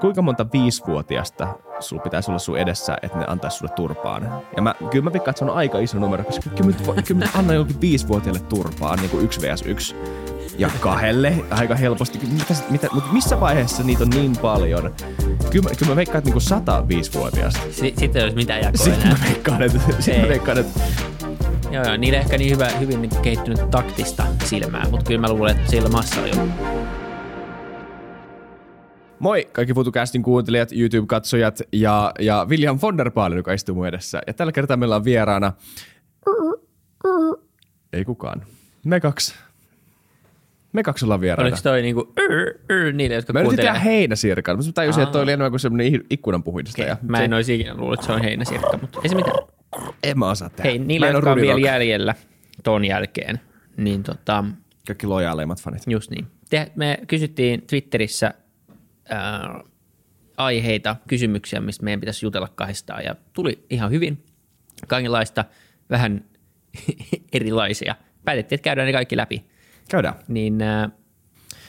kuinka monta viisivuotiasta sulla pitäisi olla sun edessä, että ne antaisi sulle turpaan? Ja mä, kyllä mä veikkaan, että se on aika iso numero, koska kyllä mä, kyllä mä annan jokin viisivuotiaille turpaan, niin kuin yksi vs yksi. Ja kahdelle aika helposti. Mitä, mitä, mutta missä vaiheessa niitä on niin paljon? Kyllä, kyllä mä veikkaan, että niinku 105-vuotiaasta. S- sitten ei olisi mitään jakoa Sitten enää. mä veikkaan, että, sitten mä Ei. veikkaan, että Joo, joo, niillä ehkä niin hyvä, hyvin niin kehittynyt taktista silmää, mutta kyllä mä luulen, että massa on jo. Moi kaikki FutuCastin kuuntelijat, YouTube-katsojat ja, ja William von der Baalen, joka istuu mun edessä. Ja tällä kertaa meillä on vieraana... Ei kukaan. Me kaksi. Me kaksi ollaan vieraana. Oliko toi niinku yr, yr, niille, jotka Mä yritin tehdä heinäsirkan, mutta tajusin, että toi Aa. oli enemmän kuin semmoinen ikkunan puhdistaja. Okei, Mä en olisi ikinä luullut, että se on heinäsirkka, mutta ei se mitään. En mä osaa tehdä. Hei, oo jotka on vielä jäljellä ton jälkeen, niin tota, Kaikki lojaaleimmat fanit. just niin. Te, me kysyttiin Twitterissä ää, aiheita, kysymyksiä, mistä meidän pitäisi jutella kahdestaan ja tuli ihan hyvin. Kaikenlaista, vähän erilaisia. Päätettiin, että käydään ne kaikki läpi. Käydään. Niin ää,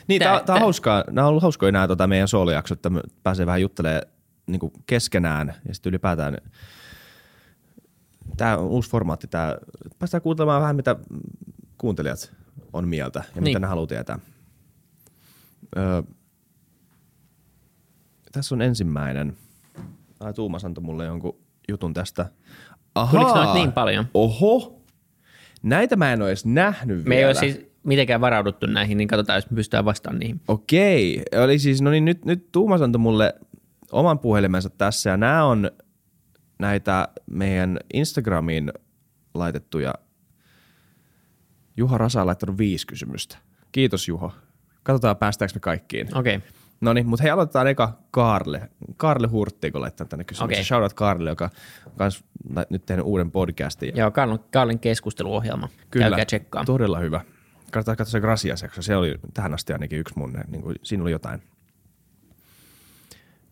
Niin, tää, tää on hauskaa. Nämä on ollut hauskoja nämä tota, meidän soolojaksot, että me pääsee vähän juttelemaan niin keskenään ja sitten ylipäätään tämä on uusi formaatti. Tää, päästään kuuntelemaan vähän, mitä kuuntelijat on mieltä ja niin. mitä ne haluaa tietää. Öö, tässä on ensimmäinen. Ai, Tuumas antoi mulle jonkun jutun tästä. Ahaa. Tuliko noita niin paljon? Oho. Näitä mä en ole edes nähnyt me ei vielä. ole siis mitenkään varauduttu näihin, niin katsotaan, jos me pystytään vastaamaan niihin. Okei, eli siis, no niin nyt, nyt Tuumas antoi mulle oman puhelimensa tässä ja nämä on näitä meidän Instagramiin laitettuja. Juha Rasa on laittanut viisi kysymystä. Kiitos Juho. Katsotaan päästäänkö me kaikkiin. Okei, okay. No niin, mutta hei aloitetaan eka Kaarle. Kaarle Hurtti, kun laittaa tänne kysymyksen. Okay. Shoutout Kaarle, joka on kans nyt tehnyt uuden podcastin. joo, Karlin, Karlin keskusteluohjelma. Käykää tsekkaa. Todella hyvä. Kannattaa katsoa se Gracias jakso. Se oli tähän asti ainakin yksi mun, niin kuin, siinä oli jotain.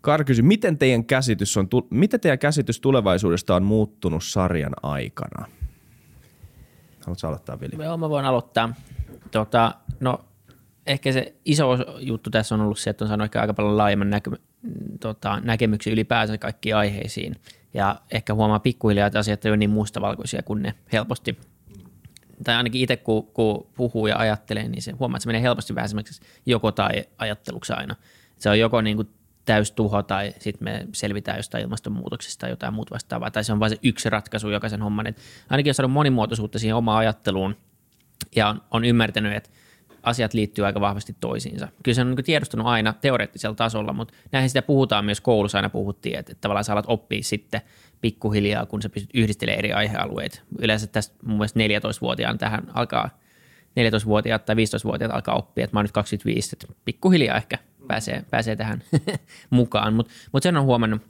Kar kysyi, miten teidän, käsitys on, miten teidän käsitys tulevaisuudesta on muuttunut sarjan aikana? Haluatko aloittaa, Vili? Joo, mä voin aloittaa. Tota, no, ehkä se iso juttu tässä on ollut se, että on saanut ehkä aika paljon laajemman näkö, tota, näkemyksen ylipäänsä kaikkiin aiheisiin. Ja ehkä huomaa pikkuhiljaa, että asiat ei ole niin mustavalkoisia kuin ne helposti tai ainakin itse kun, kun puhuu ja ajattelee, niin se huomaa, että se menee helposti vähän semmoiseksi joko tai ajatteluksi aina. Se on joko niin kuin täys tuho tai sitten me selvitään jostain ilmastonmuutoksesta tai jotain muuta vastaavaa, tai se on vain se yksi ratkaisu jokaisen homman. Et ainakin jos saanut monimuotoisuutta siihen omaan ajatteluun ja on, on ymmärtänyt, että asiat liittyy aika vahvasti toisiinsa. Kyllä se on niin tiedostanut aina teoreettisella tasolla, mutta näinhän sitä puhutaan myös koulussa aina puhuttiin, että, että tavallaan sä alat oppia sitten pikkuhiljaa, kun sä pystyt yhdistelemään eri aihealueita. Yleensä tästä mun mielestä 14-vuotiaan tähän alkaa, 14-vuotiaat tai 15-vuotiaat alkaa oppia, että mä oon nyt 25, että pikkuhiljaa ehkä pääsee, pääsee tähän mukaan, mutta mut sen on huomannut,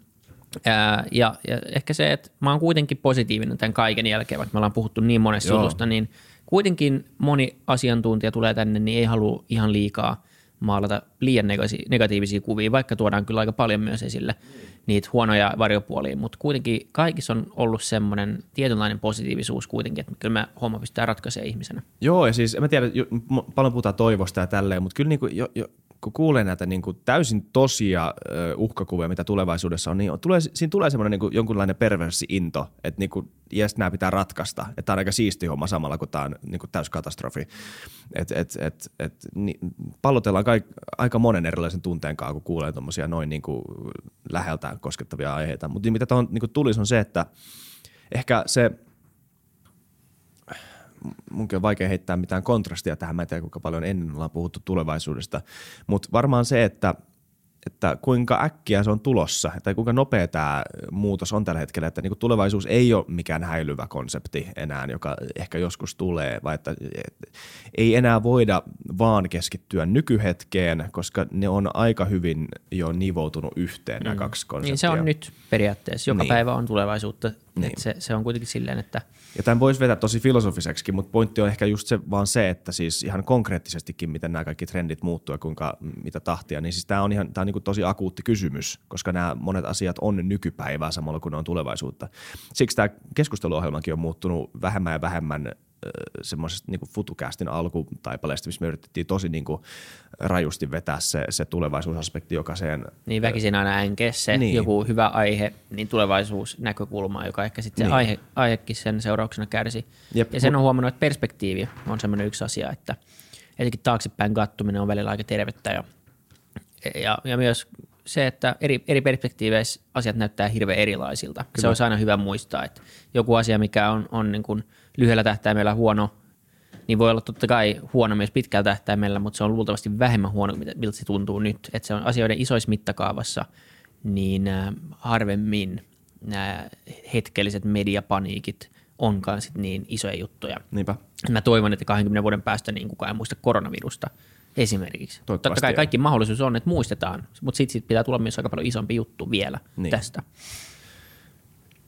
Ää, ja, ja ehkä se, että mä oon kuitenkin positiivinen tämän kaiken jälkeen, vaikka me ollaan puhuttu niin monesta Joo. jutusta, niin kuitenkin moni asiantuntija tulee tänne, niin ei halua ihan liikaa maalata liian negatiivisia kuvia, vaikka tuodaan kyllä aika paljon myös esille niitä huonoja varjopuolia, mutta kuitenkin kaikissa on ollut semmoinen tietynlainen positiivisuus kuitenkin, että kyllä me homma pystytään ratkaisemaan ihmisenä. Joo, ja siis mä tiedä, ju- m- paljon puhutaan toivosta ja tälleen, mutta kyllä niinku, jo, jo, kun kuulee näitä niinku täysin tosia uhkakuvia, mitä tulevaisuudessa on, niin on, tulee, siinä tulee semmoinen niinku jonkunlainen perverssi into, että niinku, jes, nämä pitää ratkaista. Että tämä on aika siisti homma samalla, kun tämä on niinku täys katastrofi. Et, et, et, et, niin, pallotellaan kaik, aika monen erilaisen tunteen kanssa, kun kuulee tuommoisia noin niinku läheltä koskettavia aiheita. Mutta mitä tuohon niinku tulisi on se, että ehkä se – munkin on vaikea heittää mitään kontrastia tähän. Mä en tiedä, kuinka paljon ennen ollaan puhuttu tulevaisuudesta. Mutta varmaan se, että, että kuinka äkkiä se on tulossa, tai kuinka nopea tämä muutos on tällä hetkellä, että niinku tulevaisuus ei ole mikään häilyvä konsepti enää, joka ehkä joskus tulee, vai että et, ei enää voida vaan keskittyä nykyhetkeen, koska ne on aika hyvin jo nivoutunut yhteen nämä kaksi konseptia. Niin se on nyt periaatteessa. Joka Niin. niin. päivä on tulevaisuutta. Niin. Niin. Se, se on kuitenkin silleen, että Ja tämän voisi vetää tosi filosofiseksi, mutta pointti on ehkä just se, vaan se, että siis ihan konkreettisestikin, miten nämä kaikki trendit muuttuu ja kuinka, mitä tahtia, niin siis tämä on ihan tämä on niin tosi akuutti kysymys, koska nämä monet asiat on nykypäivää samalla kun ne on tulevaisuutta. Siksi tämä keskusteluohjelmakin on muuttunut vähemmän ja vähemmän semmoisesta niin FutuCastin alkutaipaleesta, missä me yritettiin tosi niin kuin rajusti vetää se, se tulevaisuusaspekti jokaiseen. Niin väkisin aina änke se niin. joku hyvä aihe, niin tulevaisuusnäkökulma, joka ehkä sitten niin. se aihe, aihekin sen seurauksena kärsi. Jep. Ja sen on huomannut, että perspektiivi on semmoinen yksi asia, että etenkin taaksepäin kattuminen on välillä aika tervettä ja, ja, ja myös se, että eri, eri perspektiiveissä asiat näyttää hirveän erilaisilta. Kyllä. Se olisi aina hyvä muistaa, että joku asia, mikä on, on niin kuin lyhyellä tähtäimellä huono, niin voi olla totta kai huono myös pitkällä tähtäimellä, mutta se on luultavasti vähemmän huono, miltä se tuntuu nyt. Että se on asioiden isoissa mittakaavassa, niin harvemmin nämä hetkelliset mediapaniikit onkaan sit niin isoja juttuja. Niinpä. Mä toivon, että 20 vuoden päästä niin kukaan ei muista koronavirusta – esimerkiksi. Totta kai kaikki mahdollisuus on, että muistetaan, mutta sitten sit pitää tulla myös aika paljon isompi juttu vielä niin. tästä.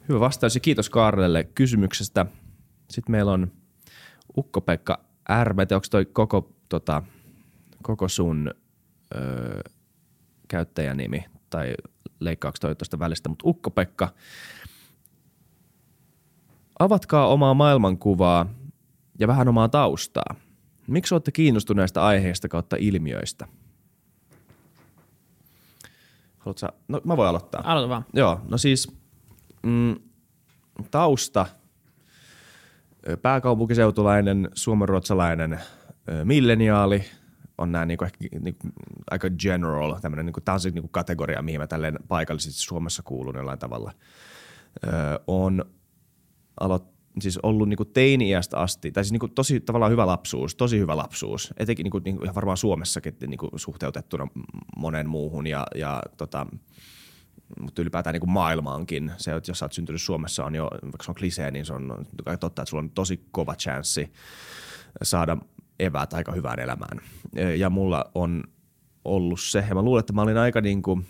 Hyvä vastaus ja kiitos Kaarlelle kysymyksestä. Sitten meillä on Ukko-Pekka R. Mä onko toi koko, tota, koko sun öö, käyttäjänimi tai leikkaako toi tuosta välistä, mutta Ukko-Pekka, avatkaa omaa maailmankuvaa ja vähän omaa taustaa – Miksi olette kiinnostuneista aiheista kautta ilmiöistä? Haluatko No mä voin aloittaa. Aloita vaan. Joo, no siis mm, tausta, pääkaupunkiseutulainen, suomenruotsalainen milleniaali, on nämä niinku ehkä niinku, aika general, tämmöinen, niinku, tämä on se niinku kategoria, mihin mä tälleen paikallisesti Suomessa kuulun jollain tavalla. Öö, on aloittanut siis ollut niinku teini-iästä asti, tai siis niinku tosi tavallaan hyvä lapsuus, tosi hyvä lapsuus, etenkin niinku, niinku ihan varmaan Suomessakin niinku suhteutettuna moneen muuhun ja, ja tota, mutta ylipäätään niin kuin maailmaankin. Se, että jos sä oot syntynyt Suomessa, on jo, vaikka se on klisee, niin se on totta, että sulla on tosi kova chanssi saada eväät aika hyvään elämään. Ja mulla on ollut se, ja mä luulen, että mä olin aika niin kuin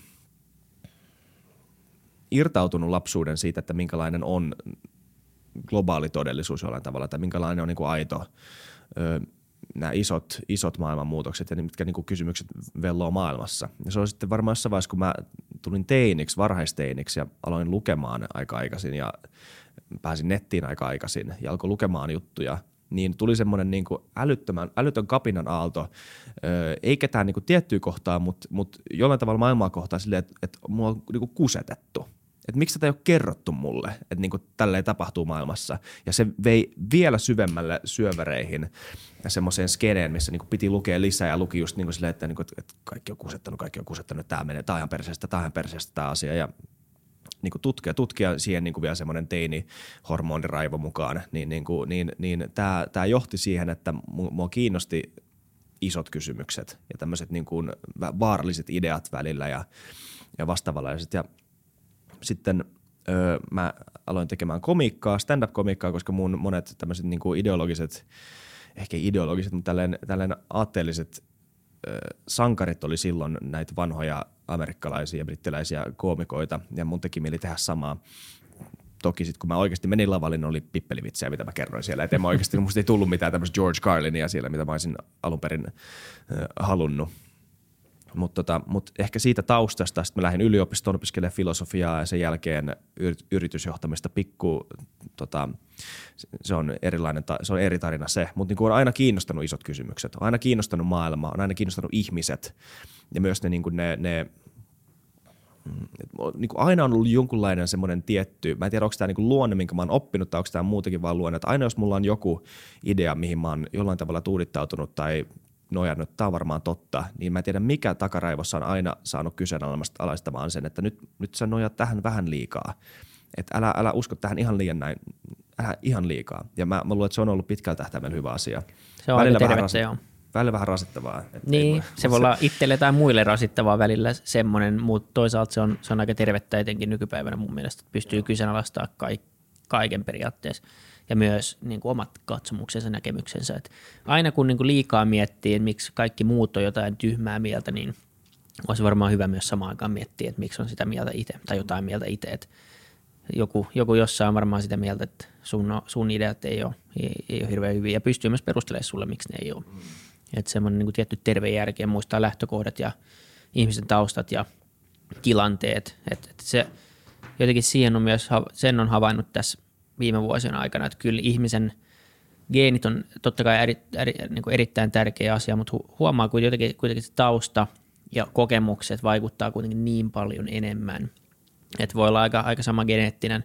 irtautunut lapsuuden siitä, että minkälainen on globaali todellisuus jollain tavalla, että minkälainen on niin kuin aito ö, nämä isot, isot maailmanmuutokset ja ne, mitkä niin kuin kysymykset velloo maailmassa. Ja se on sitten varmaan jossain vaiheessa, kun mä tulin teiniksi, varhaisteiniksi ja aloin lukemaan aika aikaisin ja pääsin nettiin aika aikaisin ja alkoi lukemaan juttuja, niin tuli semmoinen niin älyttömän, älytön kapinan aalto, ei ketään niin kuin tiettyä kohtaa, mutta, mutta jollain tavalla maailmaa kohtaa silleen, että, että mua on niin kuin kusetettu – että miksi tätä ei ole kerrottu mulle, että niin kuin tälleen tapahtuu maailmassa. Ja se vei vielä syvemmälle syöväreihin ja semmoiseen skeneen, missä niin piti lukea lisää ja luki just niin silleen, että, niin kuin, että kaikki on kusettanut, kaikki on kusettanut, tämä menee, tämä on perseestä, tämä on perseestä tämä asia. Ja niin kuin tutkia, tutkia siihen niin kuin vielä semmoinen teini-hormoniraivo mukaan, niin, niin, kuin, niin, niin tämä, tämä johti siihen, että mua kiinnosti isot kysymykset ja tämmöiset niin kuin vaaralliset ideat välillä ja, ja vastaavanlaiset. Ja sitten öö, mä aloin tekemään komiikkaa, stand-up-komiikkaa, koska mun monet tämmöiset niin kuin ideologiset, ehkä ideologiset, mutta tälleen, tälleen aatteelliset sankarit oli silloin näitä vanhoja amerikkalaisia ja brittiläisiä koomikoita, ja mun teki mieli tehdä samaa. Toki sitten kun mä oikeasti menin lavalle, niin oli pippelivitsejä, mitä mä kerroin siellä. Et en mä oikeasti, musta ei tullut mitään tämmöistä George Carlinia siellä, mitä mä olisin alun perin halunnut. Mutta tota, mut ehkä siitä taustasta sitten mä lähdin yliopistoon opiskelemaan filosofiaa ja sen jälkeen yritysjohtamista pikku, tota, se on erilainen, se on eri tarina se, mutta niin on aina kiinnostanut isot kysymykset, on aina kiinnostanut maailma, on aina kiinnostanut ihmiset ja myös ne, niin ne, ne niin aina on ollut jonkunlainen semmoinen tietty, mä en tiedä onko tämä niin luonne, minkä mä oon oppinut tai onko tämä muutenkin vaan luonne, että aina jos mulla on joku idea, mihin mä oon jollain tavalla tuudittautunut tai nojannut, että tämä on varmaan totta, niin mä en tiedä mikä takaraivossa on aina saanut kyseenalaistamaan sen, että nyt, nyt sä nojat tähän vähän liikaa. Että älä, älä usko tähän ihan liian näin, älä ihan liikaa. Ja mä, mä luulen, että se on ollut pitkällä tähtäimellä hyvä asia. Se on välillä, vähän, rasit, joo. välillä vähän rasittavaa. Niin, voi, se voi olla itselle tai muille rasittavaa välillä semmoinen, mutta toisaalta se on, se on aika tervettä etenkin nykypäivänä mun mielestä, että pystyy kyseenalaistamaan kaiken periaatteessa ja myös niin kuin omat katsomuksensa, näkemyksensä. Et aina kun niin kuin liikaa miettii, että miksi kaikki muut on jotain tyhmää mieltä, niin olisi varmaan hyvä myös samaan aikaan miettiä, että miksi on sitä mieltä itse tai jotain mieltä itse. Että joku, joku jossain on varmaan sitä mieltä, että sun, sun ideat ei ole, ei, ei ole hirveän hyviä ja pystyy myös perustelemaan sulle, miksi ne ei ole. Että semmoinen niin tietty terve järki ja muistaa lähtökohdat ja ihmisen taustat ja tilanteet. Että, että se, jotenkin siihen on myös, sen on havainnut tässä viime vuosien aikana, että kyllä ihmisen geenit on totta kai eri, eri, niin kuin erittäin tärkeä asia, mutta hu- huomaa kuitenkin, kuitenkin se tausta ja kokemukset vaikuttaa kuitenkin niin paljon enemmän. Että voi olla aika, aika sama geneettinen,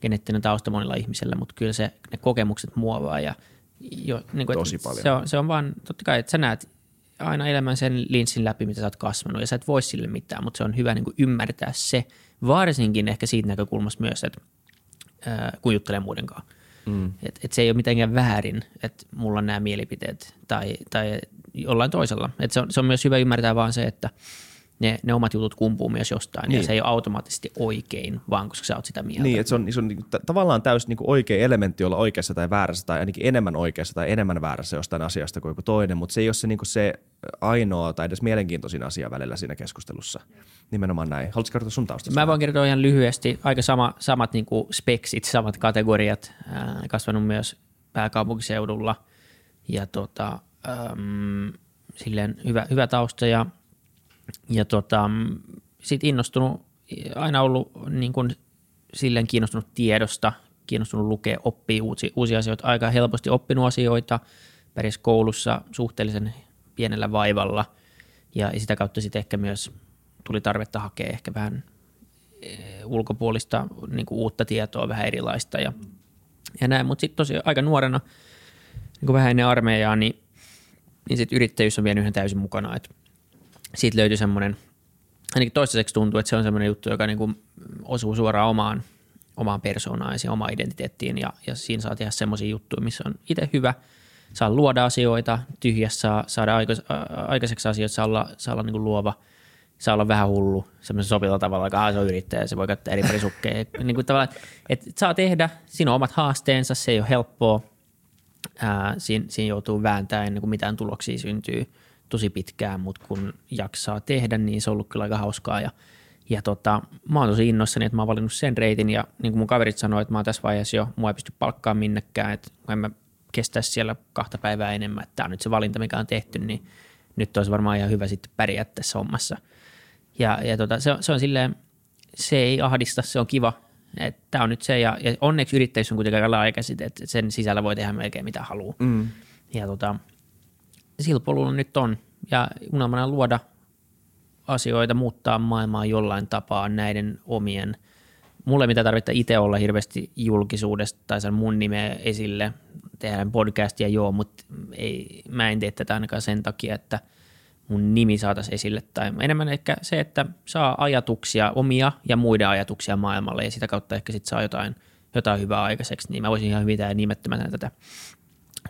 geneettinen tausta monilla ihmisillä, mutta kyllä se, ne kokemukset muovaa ja jo, niin kuin, Tosi paljon. Se on, se on vaan, totta kai, että sä näet aina elämän sen linssin läpi, mitä sä oot kasvanut, ja sä et voi sille mitään, mutta se on hyvä niin kuin ymmärtää se, varsinkin ehkä siitä näkökulmasta myös, että ää, kun juttelee muiden kanssa. Mm. Et, et se ei ole mitenkään väärin, että mulla on nämä mielipiteet tai, tai jollain toisella. Et se, on, se on myös hyvä ymmärtää vaan se, että ne, ne omat jutut kumpuu myös jostain niin. ja se ei ole automaattisesti oikein, vaan koska sä oot sitä mieltä. Niin, että se on, se on niinku t- tavallaan täysin niinku oikea elementti olla oikeassa tai väärässä tai ainakin enemmän oikeassa tai enemmän väärässä jostain asiasta kuin joku toinen, mutta se ei ole se, niinku se ainoa tai edes mielenkiintoisin asia välillä siinä keskustelussa. Nimenomaan näin. Haluatko kertoa sun taustasta? Mä voin kertoa ihan lyhyesti, aika sama, samat niin kuin speksit, samat kategoriat, ää, kasvanut myös pääkaupunkiseudulla ja tota, äm, silleen hyvä, hyvä tausta ja, ja tota, sitten innostunut, aina ollut niin kuin silleen kiinnostunut tiedosta, kiinnostunut lukea, oppia uusia, uusia asioita, aika helposti oppinut asioita, pärjäs koulussa suhteellisen pienellä vaivalla. Ja sitä kautta sitten ehkä myös tuli tarvetta hakea ehkä vähän eh, ulkopuolista niin kuin uutta tietoa, vähän erilaista ja, ja näin, mutta sitten tosiaan aika nuorena, niin kuin vähän ennen armeijaa, niin, niin sitten yrittäjyys on vienyt ihan täysin mukana, että siitä löytyi semmoinen, ainakin toistaiseksi tuntuu, että se on semmoinen juttu, joka niin kuin osuu suoraan omaan, omaan persoonaan ja omaan identiteettiin. Ja, ja siinä saa tehdä semmoisia juttuja, missä on itse hyvä, saa luoda asioita, tyhjässä saa saada aikais, a- aikaiseksi asioita, saa olla, saa olla niin kuin luova, saa olla vähän hullu semmoisen sopivalla tavalla, että se on yrittäjä, se voi käyttää eri parisukkeja. niin kuin tavallaan, että saa tehdä, siinä on omat haasteensa, se ei ole helppoa, ää, siinä, siinä joutuu vääntämään ennen kuin mitään tuloksia syntyy tosi pitkään, mutta kun jaksaa tehdä, niin se on ollut kyllä aika hauskaa ja, ja tota, mä oon tosi innoissani, että mä oon valinnut sen reitin ja niin kuin mun kaverit sanoi, että mä oon tässä vaiheessa jo, mua ei pysty palkkaamaan minnekään, että en mä kestäisi siellä kahta päivää enemmän, että tämä on nyt se valinta, mikä on tehty, niin nyt olisi varmaan ihan hyvä sitten pärjää tässä hommassa. Ja, ja tota, se, on, se on silleen, se ei ahdista, se on kiva, että tämä on nyt se ja, ja onneksi yrittäjyys on kuitenkin aika laaja käsite, että sen sisällä voi tehdä melkein mitä haluaa. Mm. Ja tota, sillä polulla nyt on. Ja unelmana luoda asioita, muuttaa maailmaa jollain tapaa näiden omien. Mulle ei mitään tarvitse itse olla hirveästi julkisuudesta tai sen mun nimeä esille. Tehdään podcastia joo, mutta ei, mä en tee tätä ainakaan sen takia, että mun nimi saataisiin esille. Tai enemmän ehkä se, että saa ajatuksia, omia ja muiden ajatuksia maailmalle ja sitä kautta ehkä sit saa jotain, jotain hyvää aikaiseksi. Niin mä voisin ihan hyvin tehdä nimettömänä tätä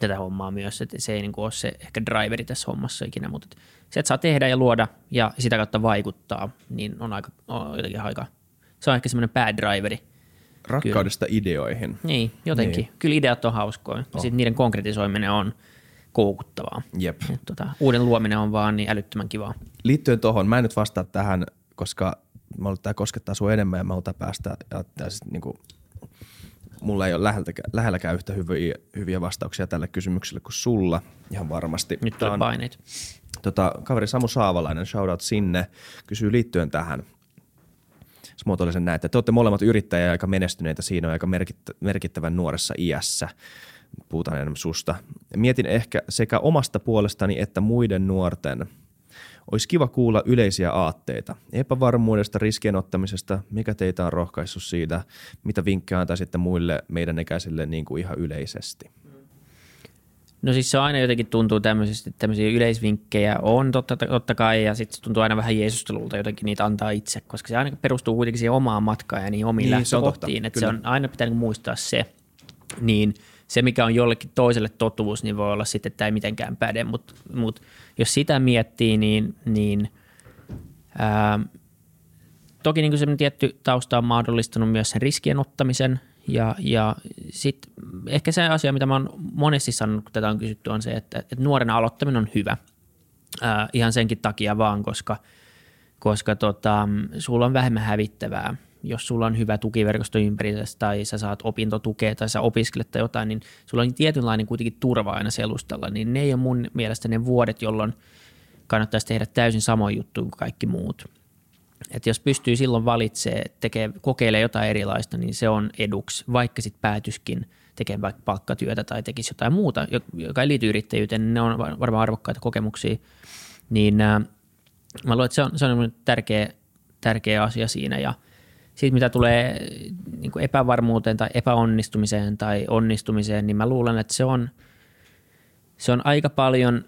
tätä hommaa myös, että se ei niin ole se ehkä driveri tässä hommassa ikinä, mutta se, että saa tehdä ja luoda ja sitä kautta vaikuttaa, niin on aika, on jotenkin aika, se on ehkä semmoinen päädriveri. Rakkaudesta ideoihin. Niin, jotenkin. Niin. Kyllä ideat on hauskoja. Oh. Sitten niiden konkretisoiminen on koukuttavaa. Jep. Et tota, uuden luominen on vaan niin älyttömän kivaa. Liittyen tuohon, mä en nyt vastaa tähän, koska mä tämä koskettaa sua enemmän ja mä haluan päästä, ja, ja sit niinku, mulla ei ole lähelläkään, lähelläkään yhtä hyviä, hyviä vastauksia tälle kysymykselle kuin sulla, ihan varmasti. Nyt Tää on paineet. tota, kaveri Samu Saavalainen, shoutout sinne, kysyy liittyen tähän. Sen näin, että te olette molemmat yrittäjiä ja aika menestyneitä siinä on aika merkittä, merkittävän nuoressa iässä. Puhutaan enemmän susta. Mietin ehkä sekä omasta puolestani että muiden nuorten. Olisi kiva kuulla yleisiä aatteita. Epävarmuudesta, riskien ottamisesta, mikä teitä on rohkaissut siitä, mitä vinkkejä antaisitte muille meidän ikäisille niin kuin ihan yleisesti. No siis se aina jotenkin tuntuu tämmöisesti, että tämmöisiä yleisvinkkejä on totta, totta kai ja sitten se tuntuu aina vähän Jeesustelulta jotenkin niitä antaa itse, koska se aina perustuu kuitenkin siihen omaan matkaan ja niihin omiin Niin, lähtökohtiin, että se on aina pitää niinku muistaa se, niin se mikä on jollekin toiselle totuus, niin voi olla sitten, että tämä ei mitenkään päde, mutta mut jos sitä miettii, niin, niin ää, toki niin semmoinen tietty tausta on mahdollistanut myös sen riskien ottamisen ja, ja sitten ehkä se asia, mitä mä oon monesti sanonut, kun tätä on kysytty, on se, että, että nuorena aloittaminen on hyvä. Ää, ihan senkin takia vaan, koska, koska tota, sulla on vähemmän hävittävää. Jos sulla on hyvä tukiverkosto ympäristössä tai sä saat opintotukea tai sä opiskelet tai jotain, niin sulla on tietynlainen kuitenkin turva aina selustalla. Niin ne ei ole mun mielestä ne vuodet, jolloin kannattaisi tehdä täysin samoin juttu kuin kaikki muut. että jos pystyy silloin valitsemaan, tekee, kokeilee jotain erilaista, niin se on eduksi, vaikka sitten päätyskin tekemään vaikka palkkatyötä tai tekisi jotain muuta, joka ei liity yrittäjyyteen, niin ne on varmaan arvokkaita kokemuksia. Niin äh, mä luulen, että se on, se on tärkeä, tärkeä asia siinä ja siitä mitä tulee niin kuin epävarmuuteen tai epäonnistumiseen tai onnistumiseen, niin mä luulen, että se on, se on aika paljon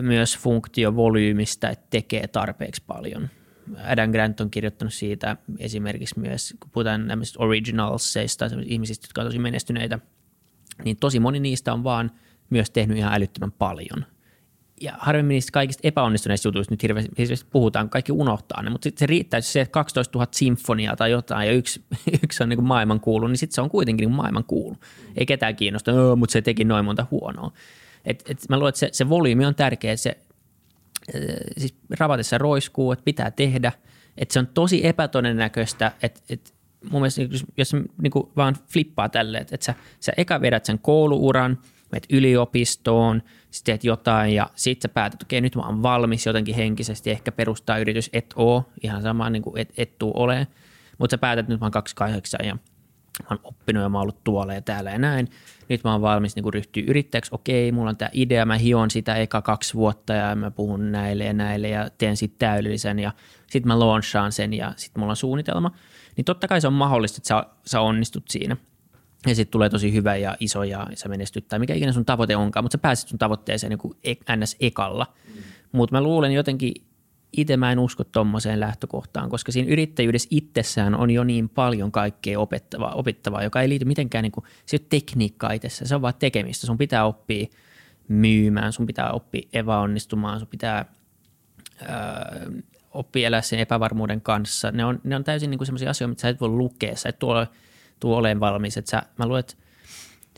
myös funktio volyymistä, että tekee tarpeeksi paljon. Adam Grant on kirjoittanut siitä esimerkiksi myös, kun puhutaan näistä originalseista, ihmisistä, jotka on tosi menestyneitä, niin tosi moni niistä on vaan myös tehnyt ihan älyttömän paljon. Ja harvemmin niistä kaikista epäonnistuneista jutuista nyt hirveästi, puhutaan, kaikki unohtaa ne, mutta sitten se riittää, että se 12 000 sinfoniaa tai jotain ja yksi, yksi on niin maailman kuulu, niin sitten se on kuitenkin niin maailman kuulu. Ei ketään kiinnosta, mutta se teki noin monta huonoa. Et, et mä luulen, että se, se volyymi on tärkeä, että se siis ravatessa roiskuu, että pitää tehdä, että se on tosi epätodennäköistä, että, että mun mielestä jos, jos niin kuin vaan flippaa tälle, että, että sä, sä eka vedät sen kouluuran, menet yliopistoon, sitten teet jotain ja sitten sä päätät, okei nyt mä oon valmis jotenkin henkisesti, ehkä perustaa yritys, et oo, ihan sama niin kuin et, et tuu ole, mutta sä päätät, että nyt mä oon 28 ja mä oon oppinut ja mä oon ollut tuolla ja täällä ja näin, nyt mä oon valmis niin ryhtyä yrittäjäksi, okei, mulla on tämä idea, mä hion sitä eka kaksi vuotta ja mä puhun näille ja näille ja teen sitten täydellisen ja sitten mä launchaan sen ja sitten mulla on suunnitelma, niin totta kai se on mahdollista, että sä, sä onnistut siinä. Ja sitten tulee tosi hyvä ja iso ja sä menestyt tai mikä ikinä sun tavoite onkaan, mutta sä pääset sun tavoitteeseen niin kuin ns. ekalla. Mm. Mutta mä luulen jotenkin itse mä en usko tuommoiseen lähtökohtaan, koska siinä yrittäjyydessä itsessään on jo niin paljon kaikkea opettavaa, opettavaa joka ei liity mitenkään, niin kuin, se ei ole tekniikkaa itsessään, se on vaan tekemistä. Sun pitää oppia myymään, sun pitää oppia epäonnistumaan, sun pitää öö, oppia elää sen epävarmuuden kanssa. Ne on, ne on täysin niin sellaisia asioita, mitä sä et voi lukea, sä et tuo, tuo olemaan valmis. Et sä, mä luulen, että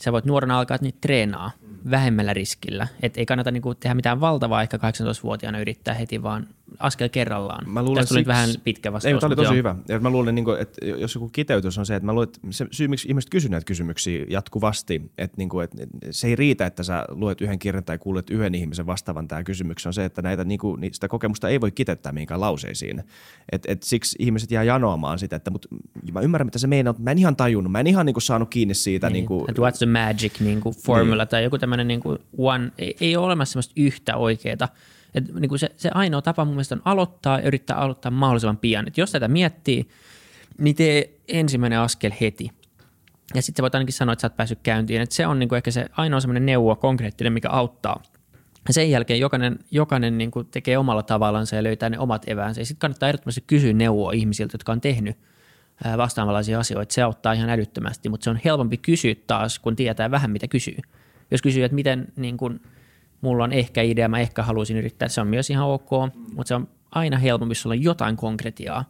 sä voit nuorena alkaa niitä treenaa vähemmällä riskillä. Et ei kannata niinku tehdä mitään valtavaa ehkä 18-vuotiaana yrittää heti, vaan askel kerrallaan. Mä luulen, Tästä tuli siksi... vähän pitkä vastaus. Ei, mutta oli tosi joo. hyvä. Ja mä luulen, niin kuin, että jos joku kiteytys on se, että mä luulen, että se syy, miksi ihmiset kysyvät näitä kysymyksiä jatkuvasti, että, niin kuin, että se ei riitä, että sä luet yhden kirjan tai kuulet yhden ihmisen vastaavan tähän kysymykseen, on se, että näitä, niin kuin, sitä kokemusta ei voi kiteyttää mihinkään lauseisiin. Et, et siksi ihmiset jää janoamaan sitä, että mutta mä ymmärrän, mitä se meinaa, mutta mä en ihan tajunnut, mä en ihan niin kuin, saanut kiinni siitä. Niin, niin kuin, what's the magic niin kuin formula niin. tai joku tämmöinen niin kuin one, ei, ei ole olemassa sellaista yhtä oikeaa et niin se, se ainoa tapa mun mielestä on aloittaa ja yrittää aloittaa mahdollisimman pian. Et jos tätä miettii, niin tee ensimmäinen askel heti. Ja sitten voit ainakin sanoa, että sä oot päässyt käyntiin. Et se on niin kuin ehkä se ainoa semmoinen neuvo konkreettinen, mikä auttaa. Ja sen jälkeen jokainen, jokainen niin kuin tekee omalla tavallaan ja löytää ne omat eväänsä. Ja sitten kannattaa ehdottomasti kysyä neuvoa ihmisiltä, jotka on tehnyt vastaavanlaisia asioita. Se auttaa ihan älyttömästi, mutta se on helpompi kysyä taas, kun tietää vähän mitä kysyy. Jos kysyy, että miten niin kuin – mulla on ehkä idea, mä ehkä haluaisin yrittää, se on myös ihan ok, mutta se on aina helpompi, jos sulla on jotain konkretiaa,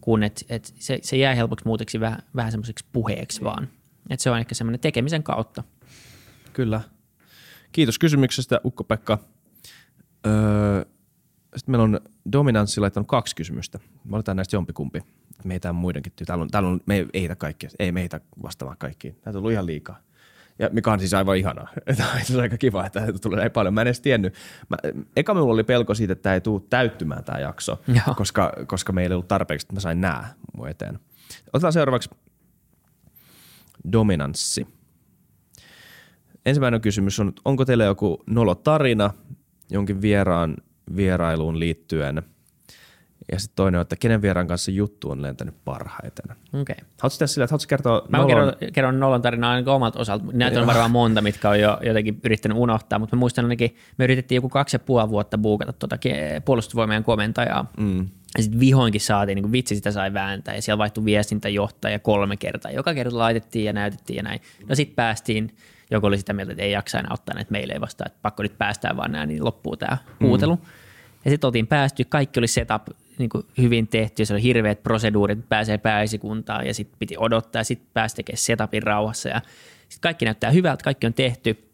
kun et, et se, se jää helpoksi muuteksi vähän, vähän semmoiseksi puheeksi vaan. Et se on ehkä semmoinen tekemisen kautta. Kyllä. Kiitos kysymyksestä, Ukko-Pekka. Öö, sitten meillä on Dominanssi laittanut kaksi kysymystä. Mä otetaan näistä jompikumpi. Meitä on muidenkin. Täällä on, täällä on, me ei heitä kaikkia. Ei me heitä vastaamaan kaikkiin. Tämä on ollut ihan liikaa ja mikä on siis aivan ihanaa. se on aika kiva, että tulee näin paljon. Mä en edes tiennyt. Mä, eka minulla oli pelko siitä, että tämä ei tule täyttymään tämä jakso, koska, koska meillä ei ollut tarpeeksi, että mä sain nää mun eteen. Otetaan seuraavaksi dominanssi. Ensimmäinen kysymys on, onko teillä joku nolotarina jonkin vieraan vierailuun liittyen – ja sitten toinen on, että kenen vieraan kanssa juttu on lentänyt parhaiten. Okei. Okay. Haluatko sillä, että haluatko kertoa Mä nolon... kerron, kerron Nolon tarinaa ainakin omalta osalta. Näitä on varmaan monta, mitkä on jo jotenkin yrittänyt unohtaa, mutta mä muistan ainakin, me yritettiin joku kaksi ja puoli vuotta buukata tuota puolustusvoimien komentajaa. Mm. Ja sitten vihoinkin saatiin, niin kuin vitsi sitä sai vääntää ja siellä vaihtui viestintäjohtaja kolme kertaa. Joka kerta laitettiin ja näytettiin ja näin. No sitten päästiin, joku oli sitä mieltä, että ei jaksa enää ottaa näitä meille vastaan, että pakko nyt päästään vaan näin, niin loppuu tämä huutelu. Mm. Ja sitten oltiin päästy, kaikki oli setup niin kuin hyvin tehty, se oli hirveät proseduurit, pääsee pääesikuntaan ja sitten piti odottaa ja sitten pääsi tekemään setupin rauhassa ja sitten kaikki näyttää hyvältä, kaikki on tehty.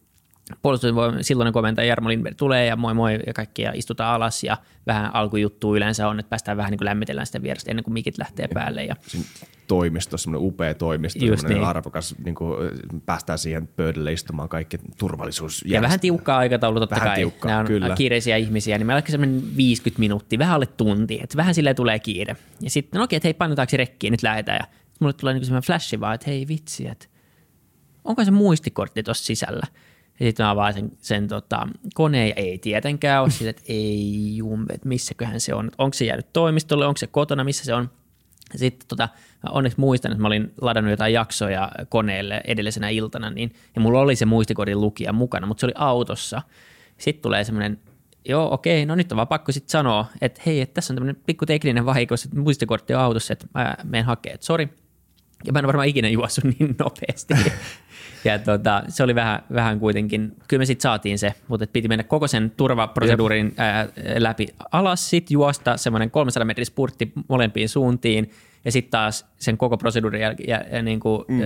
Puolustusvoimien silloinen komentaja Jarmo Lindberg tulee ja moi moi ja kaikki ja istutaan alas ja vähän alkujuttu yleensä on, että päästään vähän niin kuin lämmitellään sitä vierestä ennen kuin mikit lähtee päälle ja toimisto, semmoinen upea toimisto, Just semmoinen niin. arvokas, niin kuin, päästään siihen pöydälle istumaan kaikki turvallisuus. Ja vähän tiukkaa aikataulu totta Vähän kai. tiukkaa, Nämä on kyllä. kiireisiä ihmisiä, niin meillä on semmoinen 50 minuuttia, vähän alle tunti, että vähän silleen tulee kiire. Ja sitten, no okei, että hei, painetaanko rekkiin, nyt lähdetään. Ja mulle tulee niinku semmoinen flashi vaan, että hei vitsi, että onko se muistikortti tuossa sisällä? Ja sitten mä avaan sen, sen tota, koneen ja ei tietenkään ole sille, että ei jumpe, että missäköhän se on. Onko se jäänyt toimistolle, onko se kotona, missä se on. Sitten tota, onneksi muistan, että mä olin ladannut jotain jaksoja koneelle edellisenä iltana, niin, ja mulla oli se muistikodin lukija mukana, mutta se oli autossa. Sitten tulee semmoinen, joo okei, no nyt on vaan pakko sitten sanoa, että hei, että tässä on tämmöinen pikku tekninen vahinko, että muistikortti on autossa, että mä menen hakemaan, että sori. Ja mä en varmaan ikinä juossut niin nopeasti. ja tota, se oli vähän, vähän kuitenkin, kyllä me sitten saatiin se, mutta piti mennä koko sen turvaproseduurin ää, läpi alas, sitten juosta semmoinen 300 metrin spurtti molempiin suuntiin, ja sitten taas sen koko proseduurin jäl- ja, ja niin kuin, mm. ö,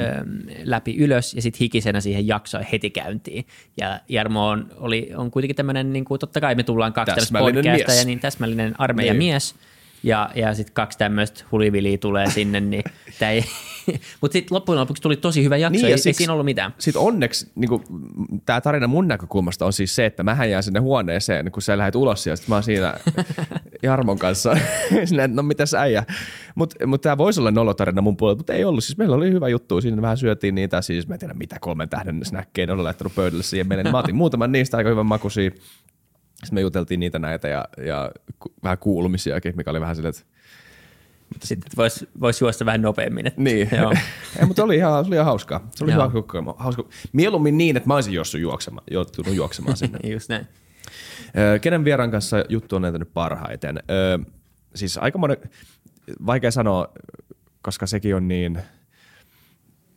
läpi ylös, ja sitten hikisenä siihen jaksoon heti käyntiin. Ja Jarmo on, oli, on kuitenkin tämmöinen, niin kuin, totta kai me tullaan kaksi tämmöistä podcastia, mies. niin täsmällinen armeijan Niin. Ja, ja sitten kaksi tämmöistä huliviliä tulee sinne, niin tää ei, mutta sitten loppujen lopuksi tuli tosi hyvä jakso, Niin, ja ei, siksi- ei siinä ollut mitään. Sitten onneksi niin tämä tarina mun näkökulmasta on siis se, että mähän jään sinne huoneeseen, kun sä lähdet ulos ja sitten mä oon siinä Jarmon kanssa. Sinne, että no mitäs äijä. Mutta mut tämä voisi olla nolotarina mun puolelta, mutta ei ollut. Siis meillä oli hyvä juttu. Siinä vähän syötiin niitä, siis mä en tiedä mitä kolmen tähden snäkkejä ne oli laittanut pöydälle siihen meille. Niin Mä otin muutaman niistä aika hyvän makuisia. Sitten me juteltiin niitä näitä ja, ja vähän kuulumisiakin, mikä oli vähän silleen, että Sitten voisi vois juosta vähän nopeammin. Että, niin. Joo. Ei, mutta oli ihan, se oli ihan hauskaa. Se oli Joo. hyvä kokemus. hauska. Mieluummin niin, että mä olisin jossut juoksemaan, joutunut juoksemaan sinne. Just näin. Kenen vieraan kanssa juttu on lentänyt parhaiten? Ö, Siis aika monen, vaikea sanoa, koska sekin on niin,